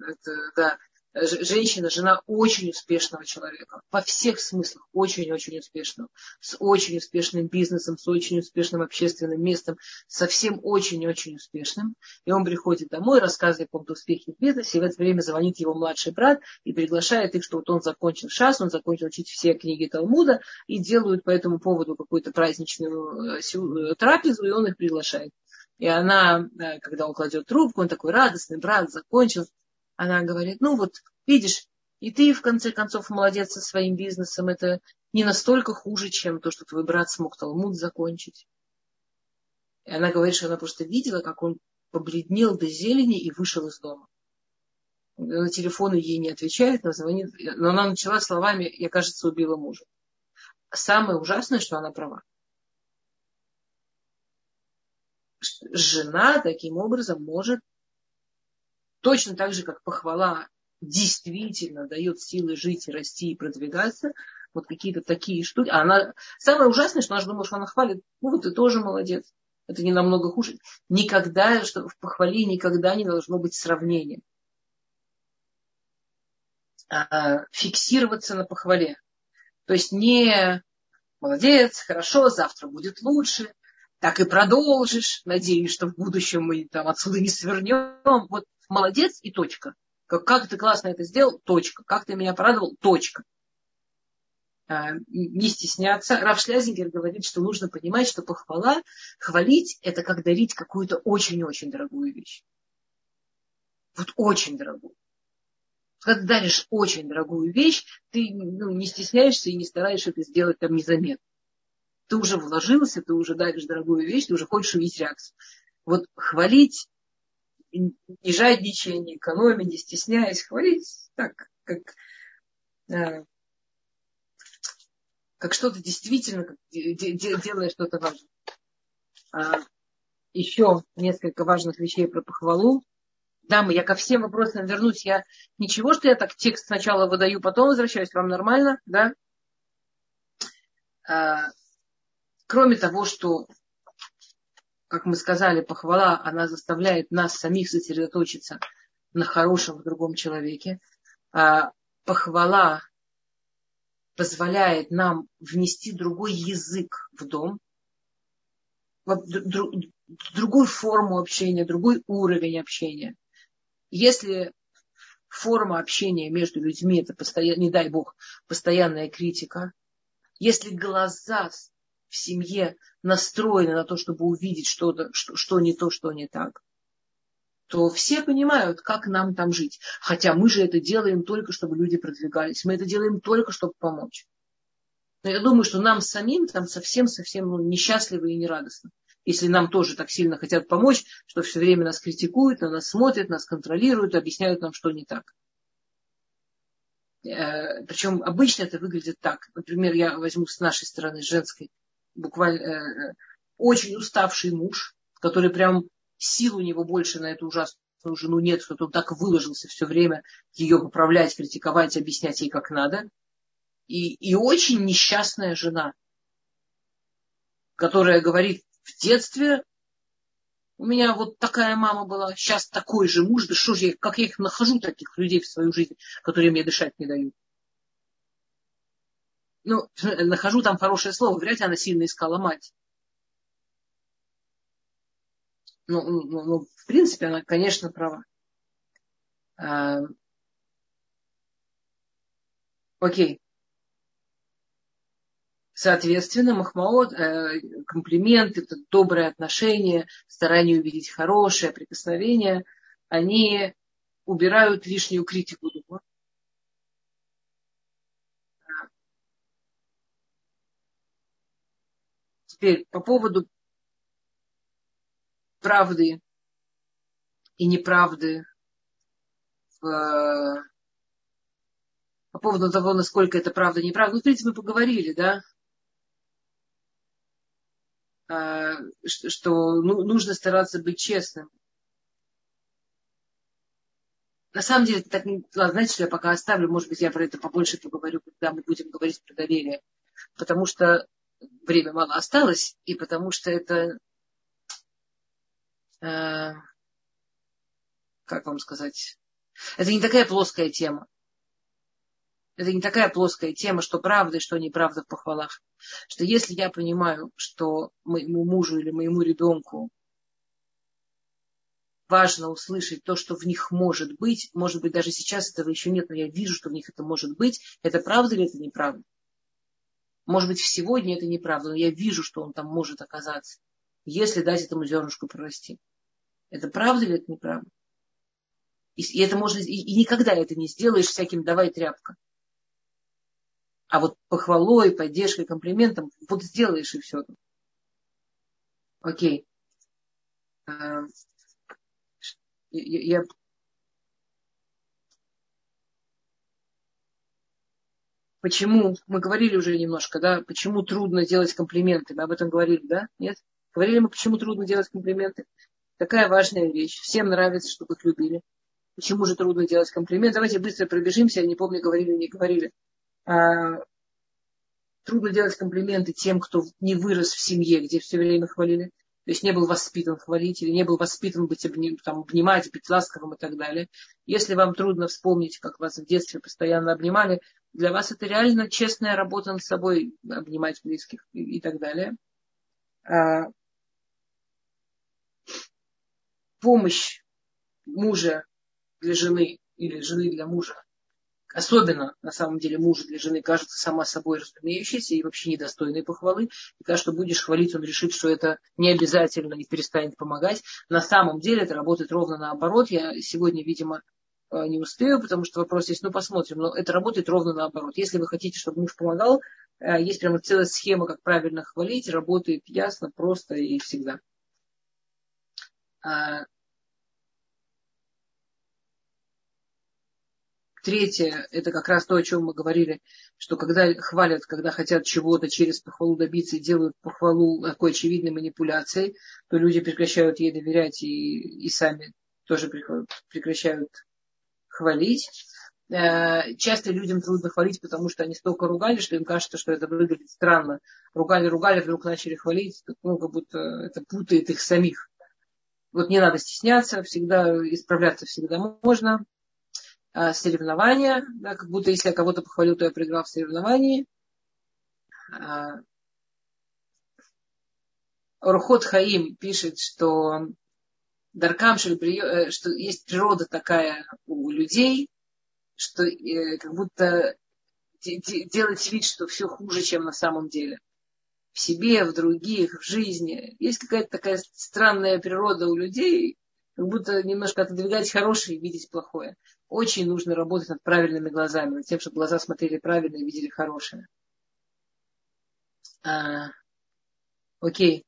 Это, да, женщина, жена очень успешного человека. Во всех смыслах очень-очень успешного. С очень успешным бизнесом, с очень успешным общественным местом, совсем очень-очень успешным. И он приходит домой, рассказывает о каком-то успехе в бизнесе, и в это время звонит его младший брат и приглашает их, что вот он закончил шас, он закончил учить все книги Талмуда, и делают по этому поводу какую-то праздничную э, э, трапезу, и он их приглашает. И она, э, когда он кладет трубку, он такой радостный, брат закончил, она говорит, ну вот, видишь, и ты в конце концов молодец со своим бизнесом. Это не настолько хуже, чем то, что твой брат смог Талмуд закончить. И она говорит, что она просто видела, как он побледнел до зелени и вышел из дома. На телефон ей не отвечает, она звонит, но она начала словами, я, кажется, убила мужа. Самое ужасное, что она права. Жена таким образом может Точно так же, как похвала действительно дает силы жить, расти и продвигаться, вот какие-то такие штуки. А она, самое ужасное, что она же думала, что она хвалит, ну вот ты тоже молодец. Это не намного хуже. Никогда, что в похвале никогда не должно быть сравнения. А, фиксироваться на похвале. То есть не молодец, хорошо, завтра будет лучше, так и продолжишь. Надеюсь, что в будущем мы там отсюда не свернем. Вот молодец и точка. Как, как ты классно это сделал, точка. Как ты меня порадовал, точка. А, не стесняться. Раф Шлязингер говорит, что нужно понимать, что похвала, хвалить, это как дарить какую-то очень-очень дорогую вещь. Вот очень дорогую. Когда ты даришь очень дорогую вещь, ты ну, не стесняешься и не стараешься это сделать там незаметно. Ты уже вложился, ты уже даришь дорогую вещь, ты уже хочешь увидеть реакцию. Вот хвалить не жадничая, не экономя, не стесняясь, хвалить так, как, э, как что-то действительно, как, делая что-то важное. А, еще несколько важных вещей про похвалу. Дамы, я ко всем вопросам вернусь. Я ничего, что я так текст сначала выдаю, потом возвращаюсь. Вам нормально, да? А, кроме того, что, как мы сказали, похвала, она заставляет нас самих сосредоточиться на хорошем в другом человеке. А, похвала позволяет нам внести другой язык в дом, другую форму общения, другой уровень общения. Если форма общения между людьми, это постоянно, не дай бог, постоянная критика, если глаза в семье настроены на то, чтобы увидеть что-то, что, что не то, что не так, то все понимают, как нам там жить. Хотя мы же это делаем только, чтобы люди продвигались. Мы это делаем только, чтобы помочь. Но я думаю, что нам самим там совсем-совсем ну, несчастливо и нерадостно. Если нам тоже так сильно хотят помочь, что все время нас критикуют, на нас смотрят, нас контролируют, объясняют нам, что не так. Э, Причем обычно это выглядит так. Например, я возьму с нашей стороны, женской, буквально э, очень уставший муж, который прям сил у него больше на эту ужасную жену нет, что он так выложился все время ее поправлять, критиковать, объяснять ей как надо. И, и очень несчастная жена, которая говорит, в детстве у меня вот такая мама была, сейчас такой же муж, да что же я, как я их нахожу, таких людей в свою жизнь, которые мне дышать не дают. Ну, нахожу там хорошее слово, вряд ли она сильно искала мать. Ну, ну, ну, в принципе, она, конечно, права. А, окей. Соответственно, махмаот, э, комплимент, это доброе отношение, старание увидеть хорошее, прикосновение, они убирают лишнюю критику дома. Теперь по поводу правды и неправды в, по поводу того, насколько это правда и неправда. Ну, в принципе, мы поговорили, да, а, что ну, нужно стараться быть честным. На самом деле, так, ладно, знаете, что я пока оставлю, может быть, я про это побольше поговорю, когда мы будем говорить про доверие. Потому что время мало осталось, и потому что это Э, как вам сказать, это не такая плоская тема. Это не такая плоская тема, что правда и что неправда в похвалах. Что если я понимаю, что моему мужу или моему ребенку важно услышать то, что в них может быть, может быть, даже сейчас этого еще нет, но я вижу, что в них это может быть, это правда или это неправда? Может быть, сегодня это неправда, но я вижу, что он там может оказаться, если дать этому зернышку прорасти. Это правда или это неправда? И, и это можно, и, и никогда это не сделаешь всяким давай тряпка. А вот похвалой, поддержкой, комплиментом, вот сделаешь и все. Окей. А, я, я Почему, мы говорили уже немножко, да, почему трудно делать комплименты, мы об этом говорили, да, нет? Говорили мы, почему трудно делать комплименты? Такая важная вещь. Всем нравится, чтобы их любили. Почему же трудно делать комплимент? Давайте быстро пробежимся. Я не помню, говорили или не говорили. А, трудно делать комплименты тем, кто не вырос в семье, где все время хвалили. То есть не был воспитан хвалить или не был воспитан быть обним, там, обнимать, быть ласковым и так далее. Если вам трудно вспомнить, как вас в детстве постоянно обнимали, для вас это реально честная работа над собой, обнимать близких и, и так далее. А, помощь мужа для жены или жены для мужа, особенно на самом деле мужа для жены, кажется сама собой разумеющейся и вообще недостойной похвалы. И кажется, что будешь хвалить, он решит, что это не обязательно и перестанет помогать. На самом деле это работает ровно наоборот. Я сегодня, видимо, не успею, потому что вопрос есть, ну посмотрим. Но это работает ровно наоборот. Если вы хотите, чтобы муж помогал, э, есть прямо целая схема, как правильно хвалить, работает ясно, просто и всегда. А, Третье, это как раз то, о чем мы говорили, что когда хвалят, когда хотят чего-то через похвалу добиться и делают похвалу такой очевидной манипуляцией, то люди прекращают ей доверять и, и сами тоже прекращают хвалить. Э, часто людям трудно хвалить, потому что они столько ругали, что им кажется, что это выглядит странно. Ругали, ругали, вдруг начали хвалить, ну, как будто это путает их самих. Вот не надо стесняться, всегда исправляться всегда можно. А, соревнования, да, как будто если я кого-то похвалю, то я проиграл в соревновании. А, Рухот Хаим пишет, что Даркам, э, что есть природа такая у людей, что э, как будто делать вид, что все хуже, чем на самом деле. В себе, в других, в жизни. Есть какая-то такая странная природа у людей, как будто немножко отодвигать хорошее и видеть плохое. Очень нужно работать над правильными глазами, над тем, чтобы глаза смотрели правильно и видели хорошее. А, окей.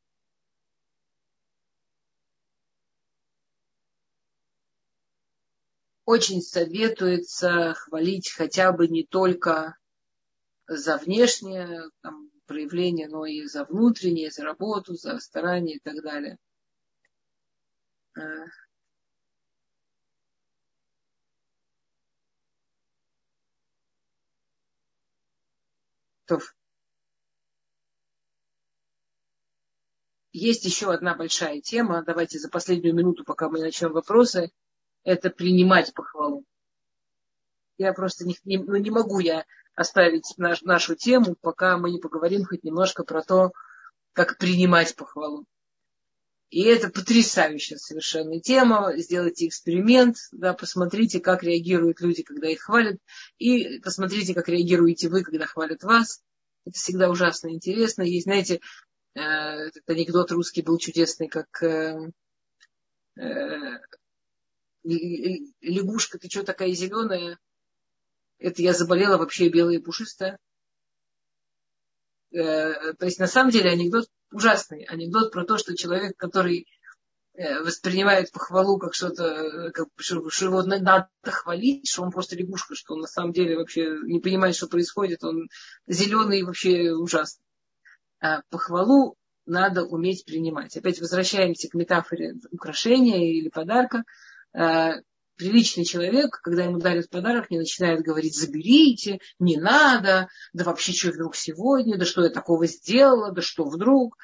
Очень советуется хвалить хотя бы не только за внешнее там, проявление, но и за внутреннее, за работу, за старание и так далее. А, То. Есть еще одна большая тема. Давайте за последнюю минуту, пока мы начнем вопросы, это принимать похвалу. Я просто не, не, ну, не могу я оставить наш, нашу тему, пока мы не поговорим хоть немножко про то, как принимать похвалу. И это потрясающая совершенно тема. Сделайте эксперимент, да, посмотрите, как реагируют люди, когда их хвалят, и посмотрите, как реагируете вы, когда хвалят вас. Это всегда ужасно интересно. Есть, знаете, э, этот анекдот русский был чудесный, как э, э, лягушка, ты что такая зеленая? Это я заболела вообще белая и пушистая. То есть на самом деле анекдот ужасный анекдот про то, что человек, который э, воспринимает похвалу как что-то, как, что, что его надо хвалить, что он просто лягушка, что он на самом деле вообще не понимает, что происходит, он зеленый и вообще ужасный. А похвалу надо уметь принимать. Опять возвращаемся к метафоре украшения или подарка. А, приличный человек, когда ему дарят подарок, не начинает говорить, заберите, не надо, да вообще что вдруг сегодня, да что я такого сделала, да что вдруг.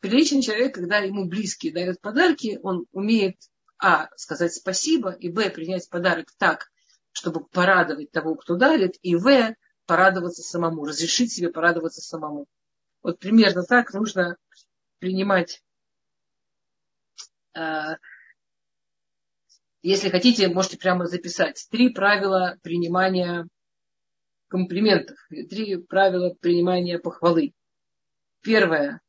Приличный человек, когда ему близкие дарят подарки, он умеет, а, сказать спасибо, и, б, принять подарок так, чтобы порадовать того, кто дарит, и, в, порадоваться самому, разрешить себе порадоваться самому. Вот примерно так нужно принимать а, если хотите, можете прямо записать. Три правила принимания комплиментов. Три правила принимания похвалы. Первое.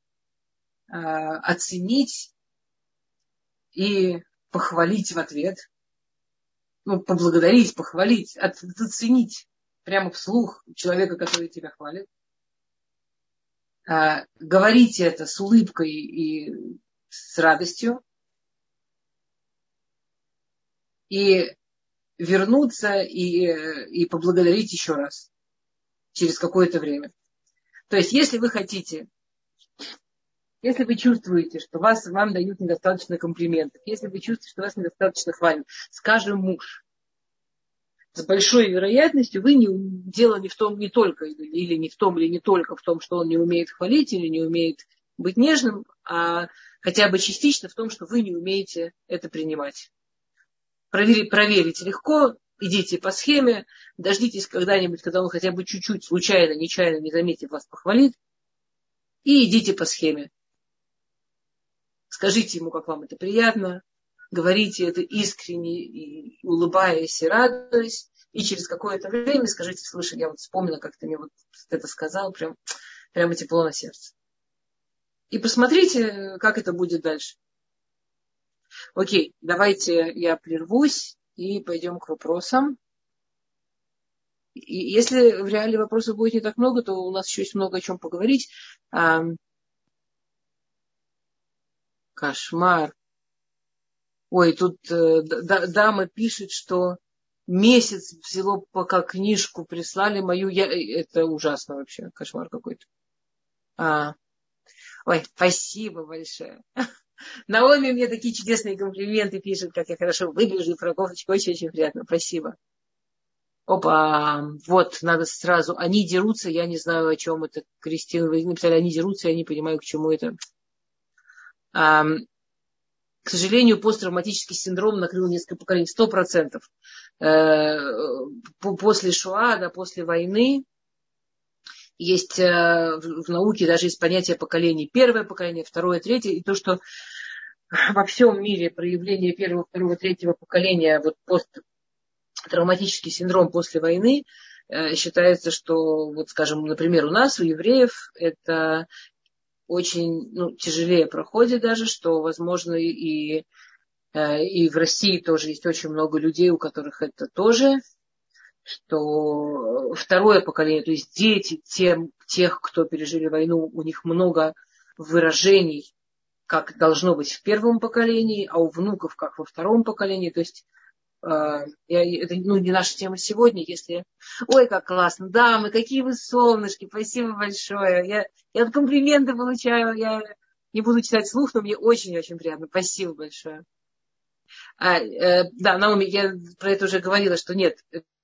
А, оценить и похвалить в ответ. Ну, поблагодарить, похвалить, оценить прямо вслух человека, который тебя хвалит. А, говорите это с улыбкой и с радостью и вернуться и, и поблагодарить еще раз через какое-то время. То есть, если вы хотите, если вы чувствуете, что вас, вам дают недостаточно комплиментов, если вы чувствуете, что вас недостаточно хвалят, скажем муж, с большой вероятностью вы не, дело не в том, не только, или не в том, или не только в том, что он не умеет хвалить или не умеет быть нежным, а хотя бы частично в том, что вы не умеете это принимать проверить, проверить легко, идите по схеме, дождитесь когда-нибудь, когда он хотя бы чуть-чуть, случайно, нечаянно, не заметив вас похвалит, и идите по схеме. Скажите ему, как вам это приятно, говорите это искренне, и улыбаясь и радуясь, и через какое-то время скажите, слушай, я вот вспомнила, как ты мне вот это сказал, прям, прямо тепло на сердце. И посмотрите, как это будет дальше. Окей, давайте я прервусь и пойдем к вопросам. И если в реале вопросов будет не так много, то у нас еще есть много о чем поговорить. Кошмар. Ой, тут э, дама пишет, что месяц взяло, пока книжку прислали мою. Я, это ужасно вообще, кошмар какой-то. А, ой, спасибо большое. Наоми мне такие чудесные комплименты пишет, как я хорошо выгляжу, про кофточку очень-очень приятно. Спасибо. Опа, вот, надо сразу. Они дерутся, я не знаю, о чем это. Кристина, вы написали, они дерутся, я не понимаю, к чему это. А, к сожалению, посттравматический синдром накрыл несколько поколений, сто процентов. Э, после Шуа, да, после войны, есть э, в науке даже есть понятие поколений. Первое поколение, второе, третье. И то, что во всем мире проявление первого, второго, третьего поколения вот пост травматический синдром после войны, э, считается, что, вот, скажем, например, у нас, у евреев, это очень ну, тяжелее проходит даже, что, возможно, и, э, и в России тоже есть очень много людей, у которых это тоже, что второе поколение, то есть дети тем, тех, кто пережили войну, у них много выражений, как должно быть в первом поколении, а у внуков как во втором поколении. То есть я, это ну, не наша тема сегодня, если... Ой, как классно, да, мы какие вы солнышки, спасибо большое. Я, я комплименты получаю, я не буду читать слух, но мне очень-очень приятно. Спасибо большое. А, э, да, Наоми, я про это уже говорила, что нет,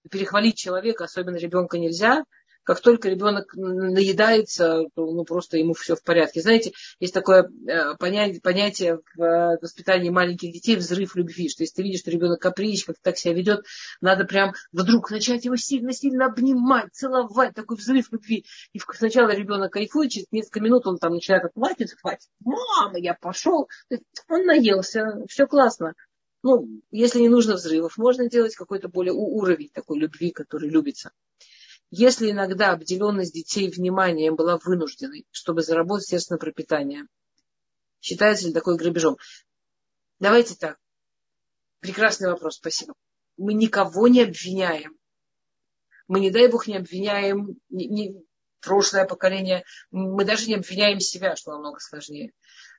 перехвалить человека, особенно ребенка, нельзя как только ребенок наедается, то ну, просто ему все в порядке. Знаете, есть такое э, понятие, понятие в воспитании маленьких детей взрыв любви, что если ты видишь, что ребенок капризич, как так себя ведет, надо прям вдруг начать его сильно-сильно обнимать, целовать, такой взрыв любви. И сначала ребенок кайфует, через несколько минут он там начинает хватит, хватит, мама, я пошел. Он наелся, все классно. Ну, если не нужно взрывов, можно делать какой-то более уровень такой любви, который любится. Если иногда обделенность детей вниманием была вынужденной, чтобы заработать естественное пропитание, считается ли такой грабежом? Давайте так. Прекрасный вопрос, спасибо. Мы никого не обвиняем. Мы, не дай бог, не обвиняем не, прошлое поколение. Мы даже не обвиняем себя, что намного сложнее.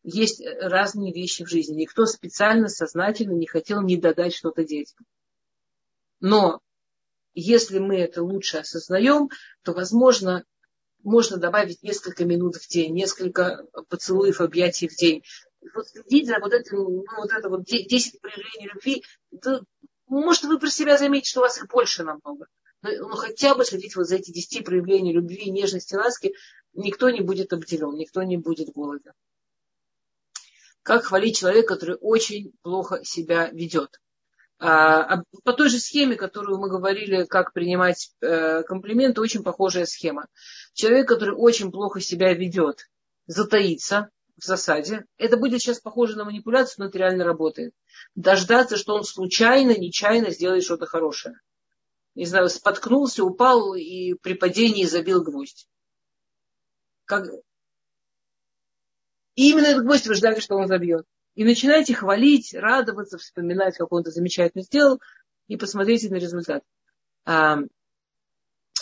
Есть разные вещи в жизни. Никто специально, сознательно не хотел не додать что-то детям. Но если мы это лучше осознаем, то, возможно, можно добавить несколько минут в день, несколько поцелуев, объятий в день. Вот следить за вот этим, ну, вот это вот 10 проявлений любви, то, может, вы про себя заметите, что у вас их больше намного. Но, ну, хотя бы следить вот за эти 10 проявлений любви, нежности, ласки, никто не будет обделен, никто не будет голоден. Как хвалить человека, который очень плохо себя ведет? А, а по той же схеме, которую мы говорили, как принимать э, комплименты, очень похожая схема. Человек, который очень плохо себя ведет, затаится в засаде. Это будет сейчас похоже на манипуляцию, но это реально работает. Дождаться, что он случайно, нечаянно сделает что-то хорошее. Не знаю, споткнулся, упал и при падении забил гвоздь. Как... И именно этот гвоздь вы ждали, что он забьет и начинайте хвалить, радоваться, вспоминать, как он это замечательно сделал, и посмотрите на результат. А,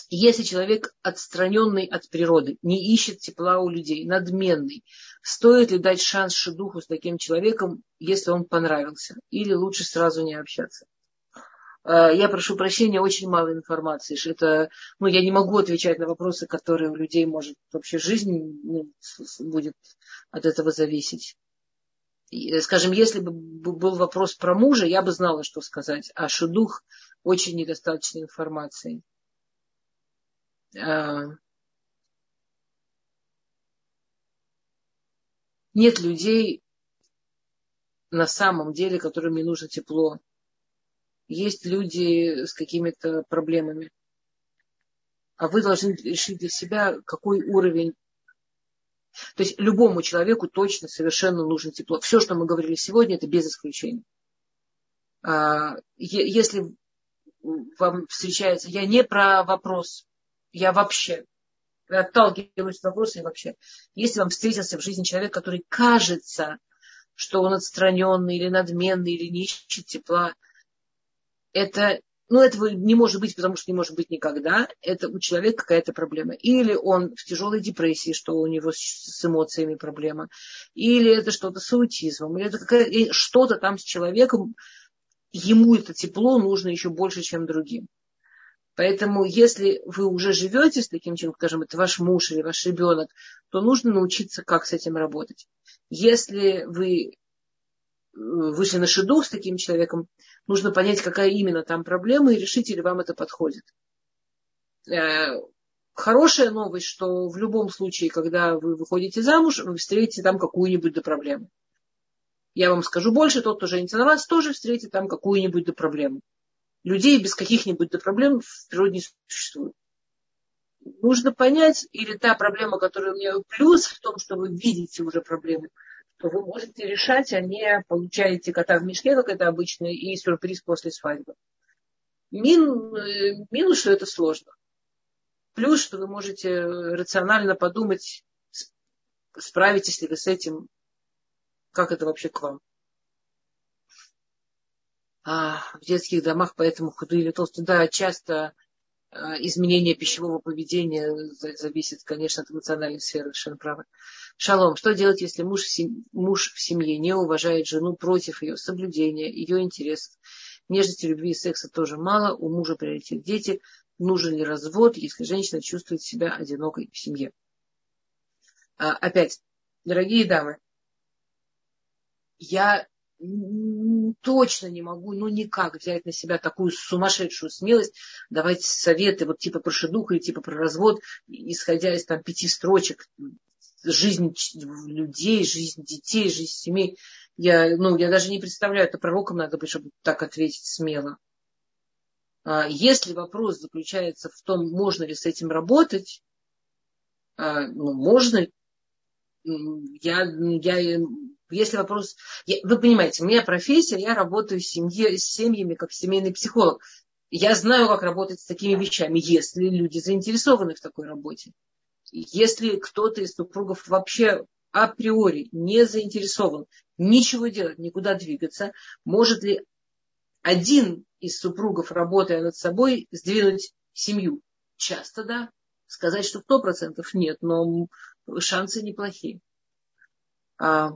если человек отстраненный от природы, не ищет тепла у людей, надменный, стоит ли дать шанс шедуху с таким человеком, если он понравился, или лучше сразу не общаться? А, я прошу прощения, очень мало информации. Это, ну, я не могу отвечать на вопросы, которые у людей, может, вообще жизнь ну, будет от этого зависеть скажем, если бы был вопрос про мужа, я бы знала, что сказать. А шедух очень недостаточно информации. А, нет людей на самом деле, которым не нужно тепло. Есть люди с какими-то проблемами. А вы должны решить для себя, какой уровень то есть любому человеку точно совершенно нужно тепло. Все, что мы говорили сегодня, это без исключения. А, если вам встречается, я не про вопрос, я вообще отталкиваюсь от вопроса и вообще. Если вам встретился в жизни человек, который кажется, что он отстраненный или надменный, или не ищет тепла, это ну, этого не может быть, потому что не может быть никогда. Это у человека какая-то проблема. Или он в тяжелой депрессии, что у него с эмоциями проблема. Или это что-то с аутизмом. Или это что-то там с человеком. Ему это тепло нужно еще больше, чем другим. Поэтому, если вы уже живете с таким человеком, скажем, это ваш муж или ваш ребенок, то нужно научиться, как с этим работать. Если вы вышли на шедух с таким человеком, нужно понять, какая именно там проблема, и решить, или вам это подходит. Э, хорошая новость, что в любом случае, когда вы выходите замуж, вы встретите там какую-нибудь до проблему. Я вам скажу больше, тот, кто женится на вас, тоже встретит там какую-нибудь до проблему. Людей без каких-нибудь до проблем в природе не существует. Нужно понять, или та проблема, которая у меня плюс в том, что вы видите уже проблему, то вы можете решать, а не получаете кота в мешке, как это обычно, и сюрприз после свадьбы. Мин, э, минус, что это сложно. Плюс, что вы можете рационально подумать, справитесь ли вы с этим, как это вообще к вам. А в детских домах поэтому худые или толстые, да, часто изменение пищевого поведения зависит, конечно, от эмоциональной сферы, совершенно правы. Шалом, что делать, если муж в, семье, муж в семье не уважает жену против ее соблюдения, ее интересов? Нежности, любви и секса тоже мало, у мужа приоритет дети, нужен ли развод, если женщина чувствует себя одинокой в семье. А, опять, дорогие дамы, я точно не могу, ну никак взять на себя такую сумасшедшую смелость, давать советы вот типа про шедуха и типа про развод, исходя из там пяти строчек, жизнь людей, жизнь детей, жизнь семей. Я, ну, я даже не представляю, это пророком надо быть, чтобы так ответить смело. А если вопрос заключается в том, можно ли с этим работать, а, ну, можно. Я, я если вопрос... Я, вы понимаете, у меня профессия, я работаю с, семье, с семьями как семейный психолог. Я знаю, как работать с такими вещами, если люди заинтересованы в такой работе. Если кто-то из супругов вообще априори не заинтересован ничего делать, никуда двигаться, может ли один из супругов, работая над собой, сдвинуть семью? Часто да. Сказать, что сто процентов нет, но шансы неплохие. А,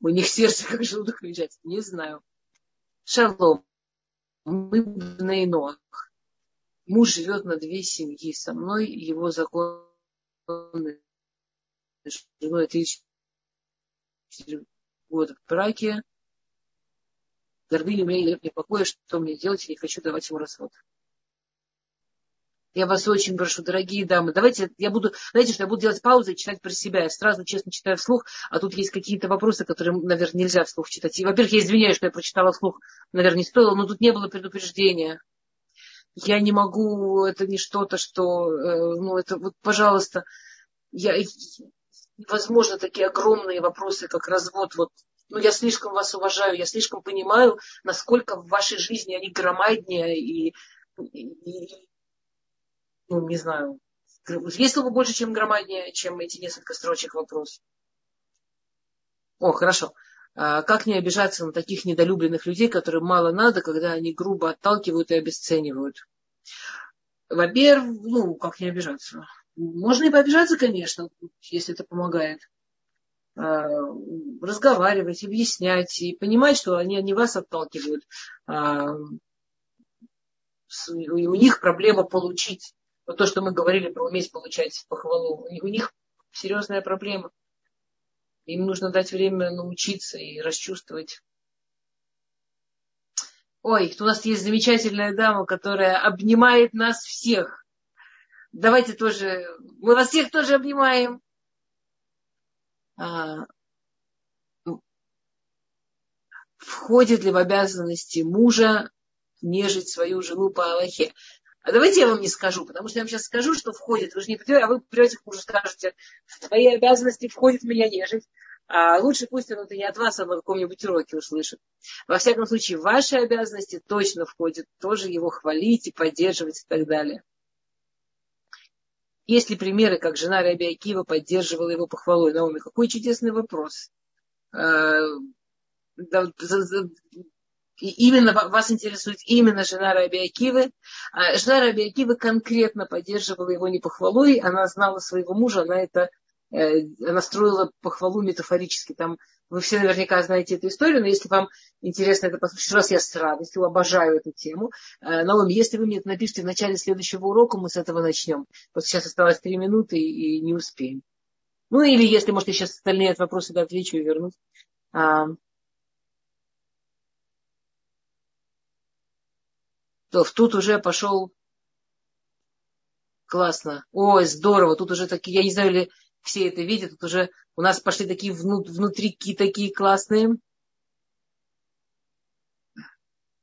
у них сердце как желудок кричать. Не знаю. Шалом. Мы в Нейноах. Муж живет на две семьи со мной. Его законы женой тысяч года в браке. Гордыня меня не покоя, что мне делать, я не хочу давать ему развод. Я вас очень прошу, дорогие дамы, давайте я буду, знаете, что я буду делать паузу и читать про себя. Я сразу честно читаю вслух, а тут есть какие-то вопросы, которые, наверное, нельзя вслух читать. И, во-первых, я извиняюсь, что я прочитала вслух, наверное, не стоило, но тут не было предупреждения. Я не могу, это не что-то, что, э, ну, это вот, пожалуйста, я, возможно, такие огромные вопросы, как развод, вот, ну, я слишком вас уважаю, я слишком понимаю, насколько в вашей жизни они громаднее и, и, ну, не знаю, есть ли больше, чем громаднее, чем эти несколько строчек вопрос? О, хорошо. А как не обижаться на таких недолюбленных людей, которым мало надо, когда они грубо отталкивают и обесценивают? Во-первых, ну, как не обижаться? Можно и пообижаться, конечно, если это помогает. А, разговаривать, объяснять и понимать, что они не вас отталкивают. А, у них проблема получить вот то, что мы говорили про уметь получать похвалу, у них серьезная проблема. Им нужно дать время научиться и расчувствовать. Ой, у нас есть замечательная дама, которая обнимает нас всех. Давайте тоже, мы вас всех тоже обнимаем. А, входит ли в обязанности мужа нежить свою жену по Аллахе? А давайте я вам не скажу, потому что я вам сейчас скажу, что входит. Вы же не придете, а вы придете к мужу скажете, в твои обязанности входит меня нежить. А лучше пусть он это не от вас, а на каком-нибудь уроке услышит. Во всяком случае, ваши обязанности точно входит тоже его хвалить и поддерживать и так далее. Есть ли примеры, как жена Раби Акива поддерживала его похвалой? Наоми, какой чудесный вопрос. А, и именно вас интересует именно жена Раби Акивы. А жена Раби Акивы конкретно поддерживала его не похвалой, она знала своего мужа, она это э, она строила похвалу метафорически. Там вы все наверняка знаете эту историю, но если вам интересно это послушать, раз я с радостью обожаю эту тему. Э, но если вы мне это напишите в начале следующего урока, мы с этого начнем. Вот сейчас осталось три минуты и не успеем. Ну или если, может, я сейчас остальные от вопросы отвечу и вернусь. То тут уже пошел классно. Ой, здорово. Тут уже такие, я не знаю, ли все это видят, тут уже у нас пошли такие внутрики такие классные.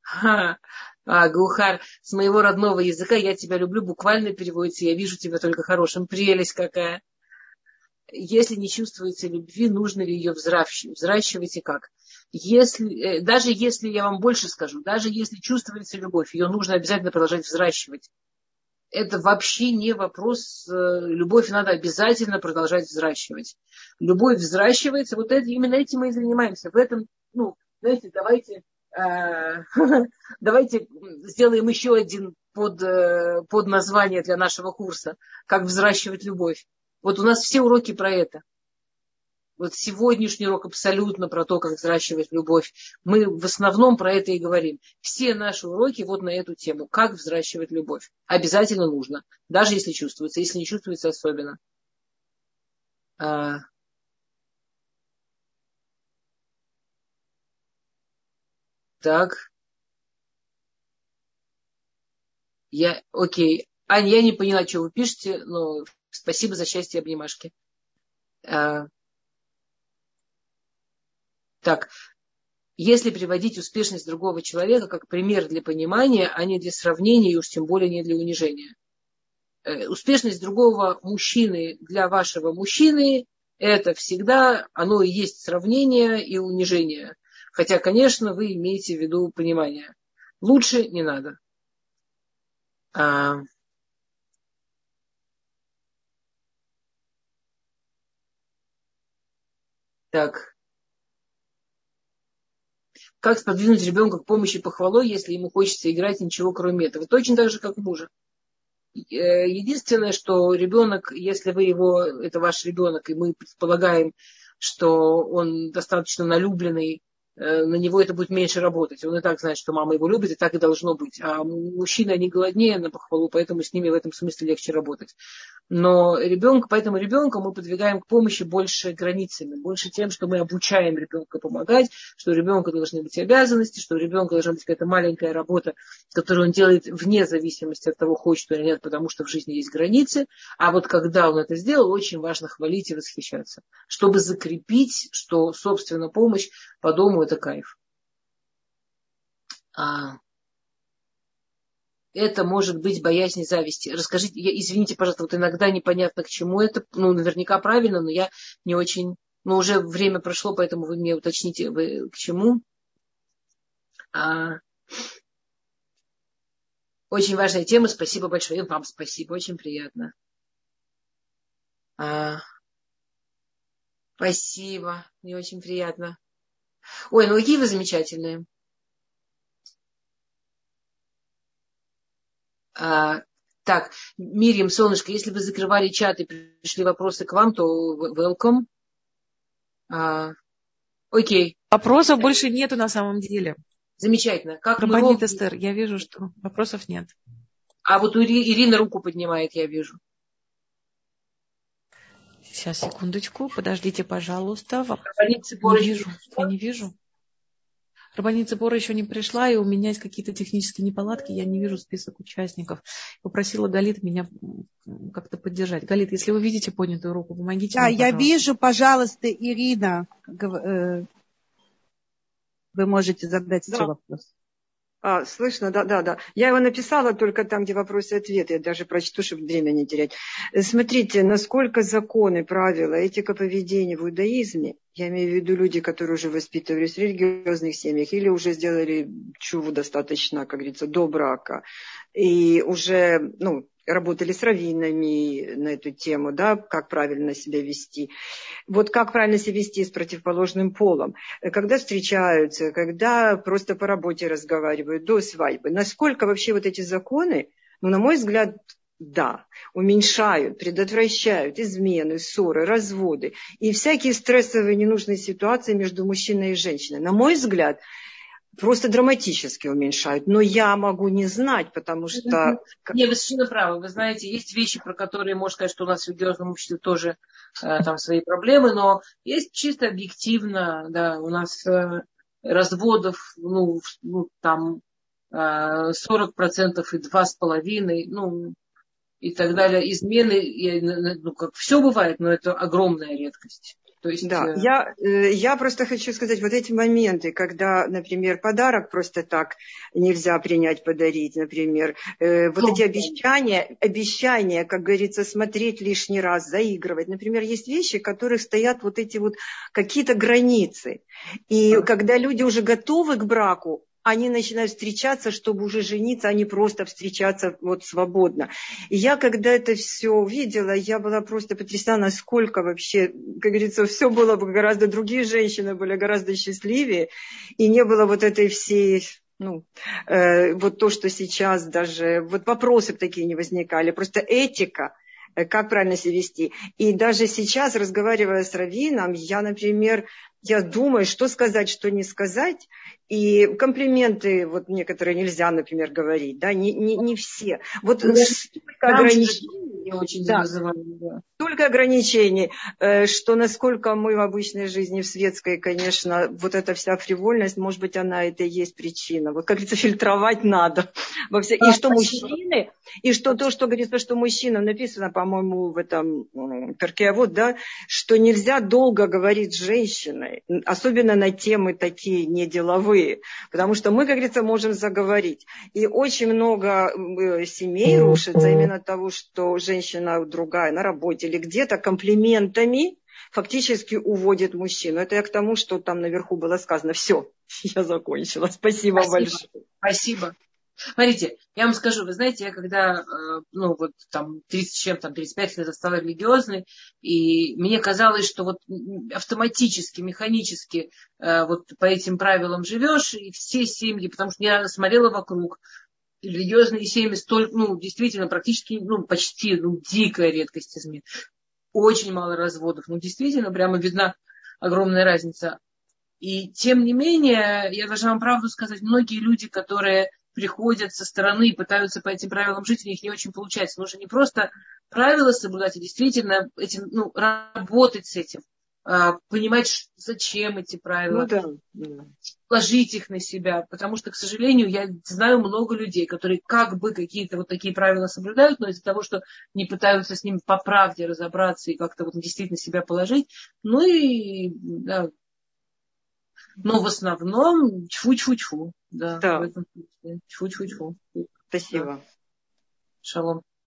Ха. А, Гухар, с моего родного языка я тебя люблю, буквально переводится, я вижу тебя только хорошим. Прелесть какая. Если не чувствуется любви, нужно ли ее взращивать? И как? Если, э, даже если, я вам больше скажу, даже если чувствуется любовь, ее нужно обязательно продолжать взращивать. Это вообще не вопрос. Э, любовь надо обязательно продолжать взращивать. Любовь взращивается, вот это, именно этим мы и занимаемся. В этом, ну, знаете, давайте Э, давайте сделаем еще один под, э, под название для нашего курса, как взращивать любовь. Вот у нас все уроки про это. Вот сегодняшний урок абсолютно про то, как взращивать любовь. Мы в основном про это и говорим. Все наши уроки вот на эту тему. Как взращивать любовь. Обязательно нужно. Даже если чувствуется. Если не чувствуется, особенно. А, Так. Я, окей. Аня, я не поняла, что вы пишете, но спасибо за счастье обнимашки. А, так. Если приводить успешность другого человека как пример для понимания, а не для сравнения, и уж тем более не для унижения. Э, успешность другого мужчины для вашего мужчины – это всегда, оно и есть сравнение и унижение – Хотя, конечно, вы имеете в виду понимание. Лучше не надо. А... Так. Как сподвинуть ребенка к помощи похвалой, если ему хочется играть ничего кроме этого? Точно так же, как мужа. Единственное, что ребенок, если вы его, это ваш ребенок, и мы предполагаем, что он достаточно налюбленный, Э, на него это будет меньше работать. Он и так знает, что мама его любит, и так и должно быть. А мужчины, они голоднее на похвалу, поэтому с ними в этом смысле легче работать. Но ребенка, поэтому ребенка мы подвигаем к помощи больше границами, больше тем, что мы обучаем ребенка помогать, что у ребенка должны быть обязанности, что у ребенка должна быть какая-то маленькая работа, которую он делает вне зависимости от того, хочет или нет, потому что в жизни есть границы. А вот когда он это сделал, очень важно хвалить и восхищаться, чтобы закрепить, что, собственно, помощь по дому это кайф. А, это может быть боязнь зависти. Расскажите, я, извините, пожалуйста, вот иногда непонятно, к чему это. Ну, наверняка правильно, но я не очень... Но уже время прошло, поэтому вы мне уточните, вы к чему. А, очень важная тема. Спасибо большое. И вам спасибо. Очень приятно. А, спасибо. Мне очень приятно. Ой, ну какие вы замечательные. А, так, Мирьям, солнышко, если вы закрывали чат и пришли вопросы к вам, то welcome. А, окей. Вопросов больше нету на самом деле. Замечательно. Как Рабанит мы... Эстер, я вижу, что вопросов нет. А вот у Ирина руку поднимает, я вижу. Сейчас, секундочку, подождите, пожалуйста. Не вижу, я не вижу. Рабанит Цепора еще не пришла, и у меня есть какие-то технические неполадки, я не вижу список участников. Попросила Галит меня как-то поддержать. Галит, если вы видите поднятую руку, помогите Да, мне, я вижу, пожалуйста, Ирина, э, вы можете задать да. вопрос. А, слышно, да, да, да. Я его написала только там, где вопросы и ответы. Я даже прочту, чтобы время не терять. Э, смотрите, насколько законы, правила, этика поведения в иудаизме, я имею в виду люди, которые уже воспитывались в религиозных семьях или уже сделали чуву достаточно, как говорится, до брака, и уже, ну, работали с раввинами на эту тему, да, как правильно себя вести. Вот как правильно себя вести с противоположным полом. Когда встречаются, когда просто по работе разговаривают, до свадьбы. Насколько вообще вот эти законы, ну, на мой взгляд, да, уменьшают, предотвращают измены, ссоры, разводы и всякие стрессовые ненужные ситуации между мужчиной и женщиной. На мой взгляд, просто драматически уменьшают. Но я могу не знать, потому что... Не, вы совершенно правы. Вы знаете, есть вещи, про которые можно сказать, что у нас в религиозном обществе тоже э, там свои проблемы, но есть чисто объективно, да, у нас э, разводов, ну, ну там 40% и 2,5%, ну, и так далее. Измены, ну, как все бывает, но это огромная редкость. То есть... Да, э, я, э, я просто хочу сказать, вот эти моменты, когда, например, подарок просто так нельзя принять, подарить, например, э, вот ну, эти обещания, обещания, как говорится, смотреть лишний раз, заигрывать. Например, есть вещи, в которых стоят вот эти вот какие-то границы. И когда люди уже готовы к браку, они начинают встречаться, чтобы уже жениться, а не просто встречаться вот свободно. И я, когда это все увидела, я была просто потрясена, насколько вообще, как говорится, все было бы гораздо, другие женщины были гораздо счастливее, и не было вот этой всей ну, э, вот то, что сейчас даже, вот вопросы такие не возникали, просто этика, э, как правильно себя вести. И даже сейчас, разговаривая с Равином, я, например, я думаю, что сказать, что не сказать. И комплименты, вот некоторые нельзя, например, говорить, да, не, не, не все. Вот ну, столько ограничений, очень да, да. столько ограничений, э, что насколько мы в обычной жизни, в светской, конечно, вот эта вся фривольность, может быть, она это и есть причина. Вот, как говорится, фильтровать надо. Во все... Да, и что спасибо. мужчины, и что то, что говорится, что мужчинам написано, по-моему, в этом перке, вот, да, что нельзя долго говорить с женщиной, особенно на темы такие неделовые потому что мы, как говорится, можем заговорить. И очень много э, семей рушится именно от того, что женщина другая на работе или где-то комплиментами фактически уводит мужчину. Это я к тому, что там наверху было сказано. Все, я закончила. Спасибо, Спасибо. большое. Спасибо. Смотрите, я вам скажу, вы знаете, я когда, э, ну, вот там 30 чем, там 35 лет стала религиозной, и мне казалось, что вот автоматически, механически э, вот по этим правилам живешь, и все семьи, потому что я смотрела вокруг, религиозные семьи столь, ну, действительно, практически, ну, почти, ну, дикая редкость измен. Очень мало разводов. Ну, действительно, прямо видна огромная разница. И тем не менее, я должна вам правду сказать, многие люди, которые приходят со стороны и пытаются по этим правилам жить, у них не очень получается. Нужно не просто правила соблюдать, а действительно этим, ну, работать с этим, а, понимать, зачем эти правила, ну, да. ложить их на себя. Потому что, к сожалению, я знаю много людей, которые как бы какие-то вот такие правила соблюдают, но из-за того, что не пытаются с ними по правде разобраться и как-то вот действительно себя положить, ну и да, но в основном чфу-чфу-чфу. Да, да. В этом Чфу-чфу-чфу. Спасибо. Да. Шалом.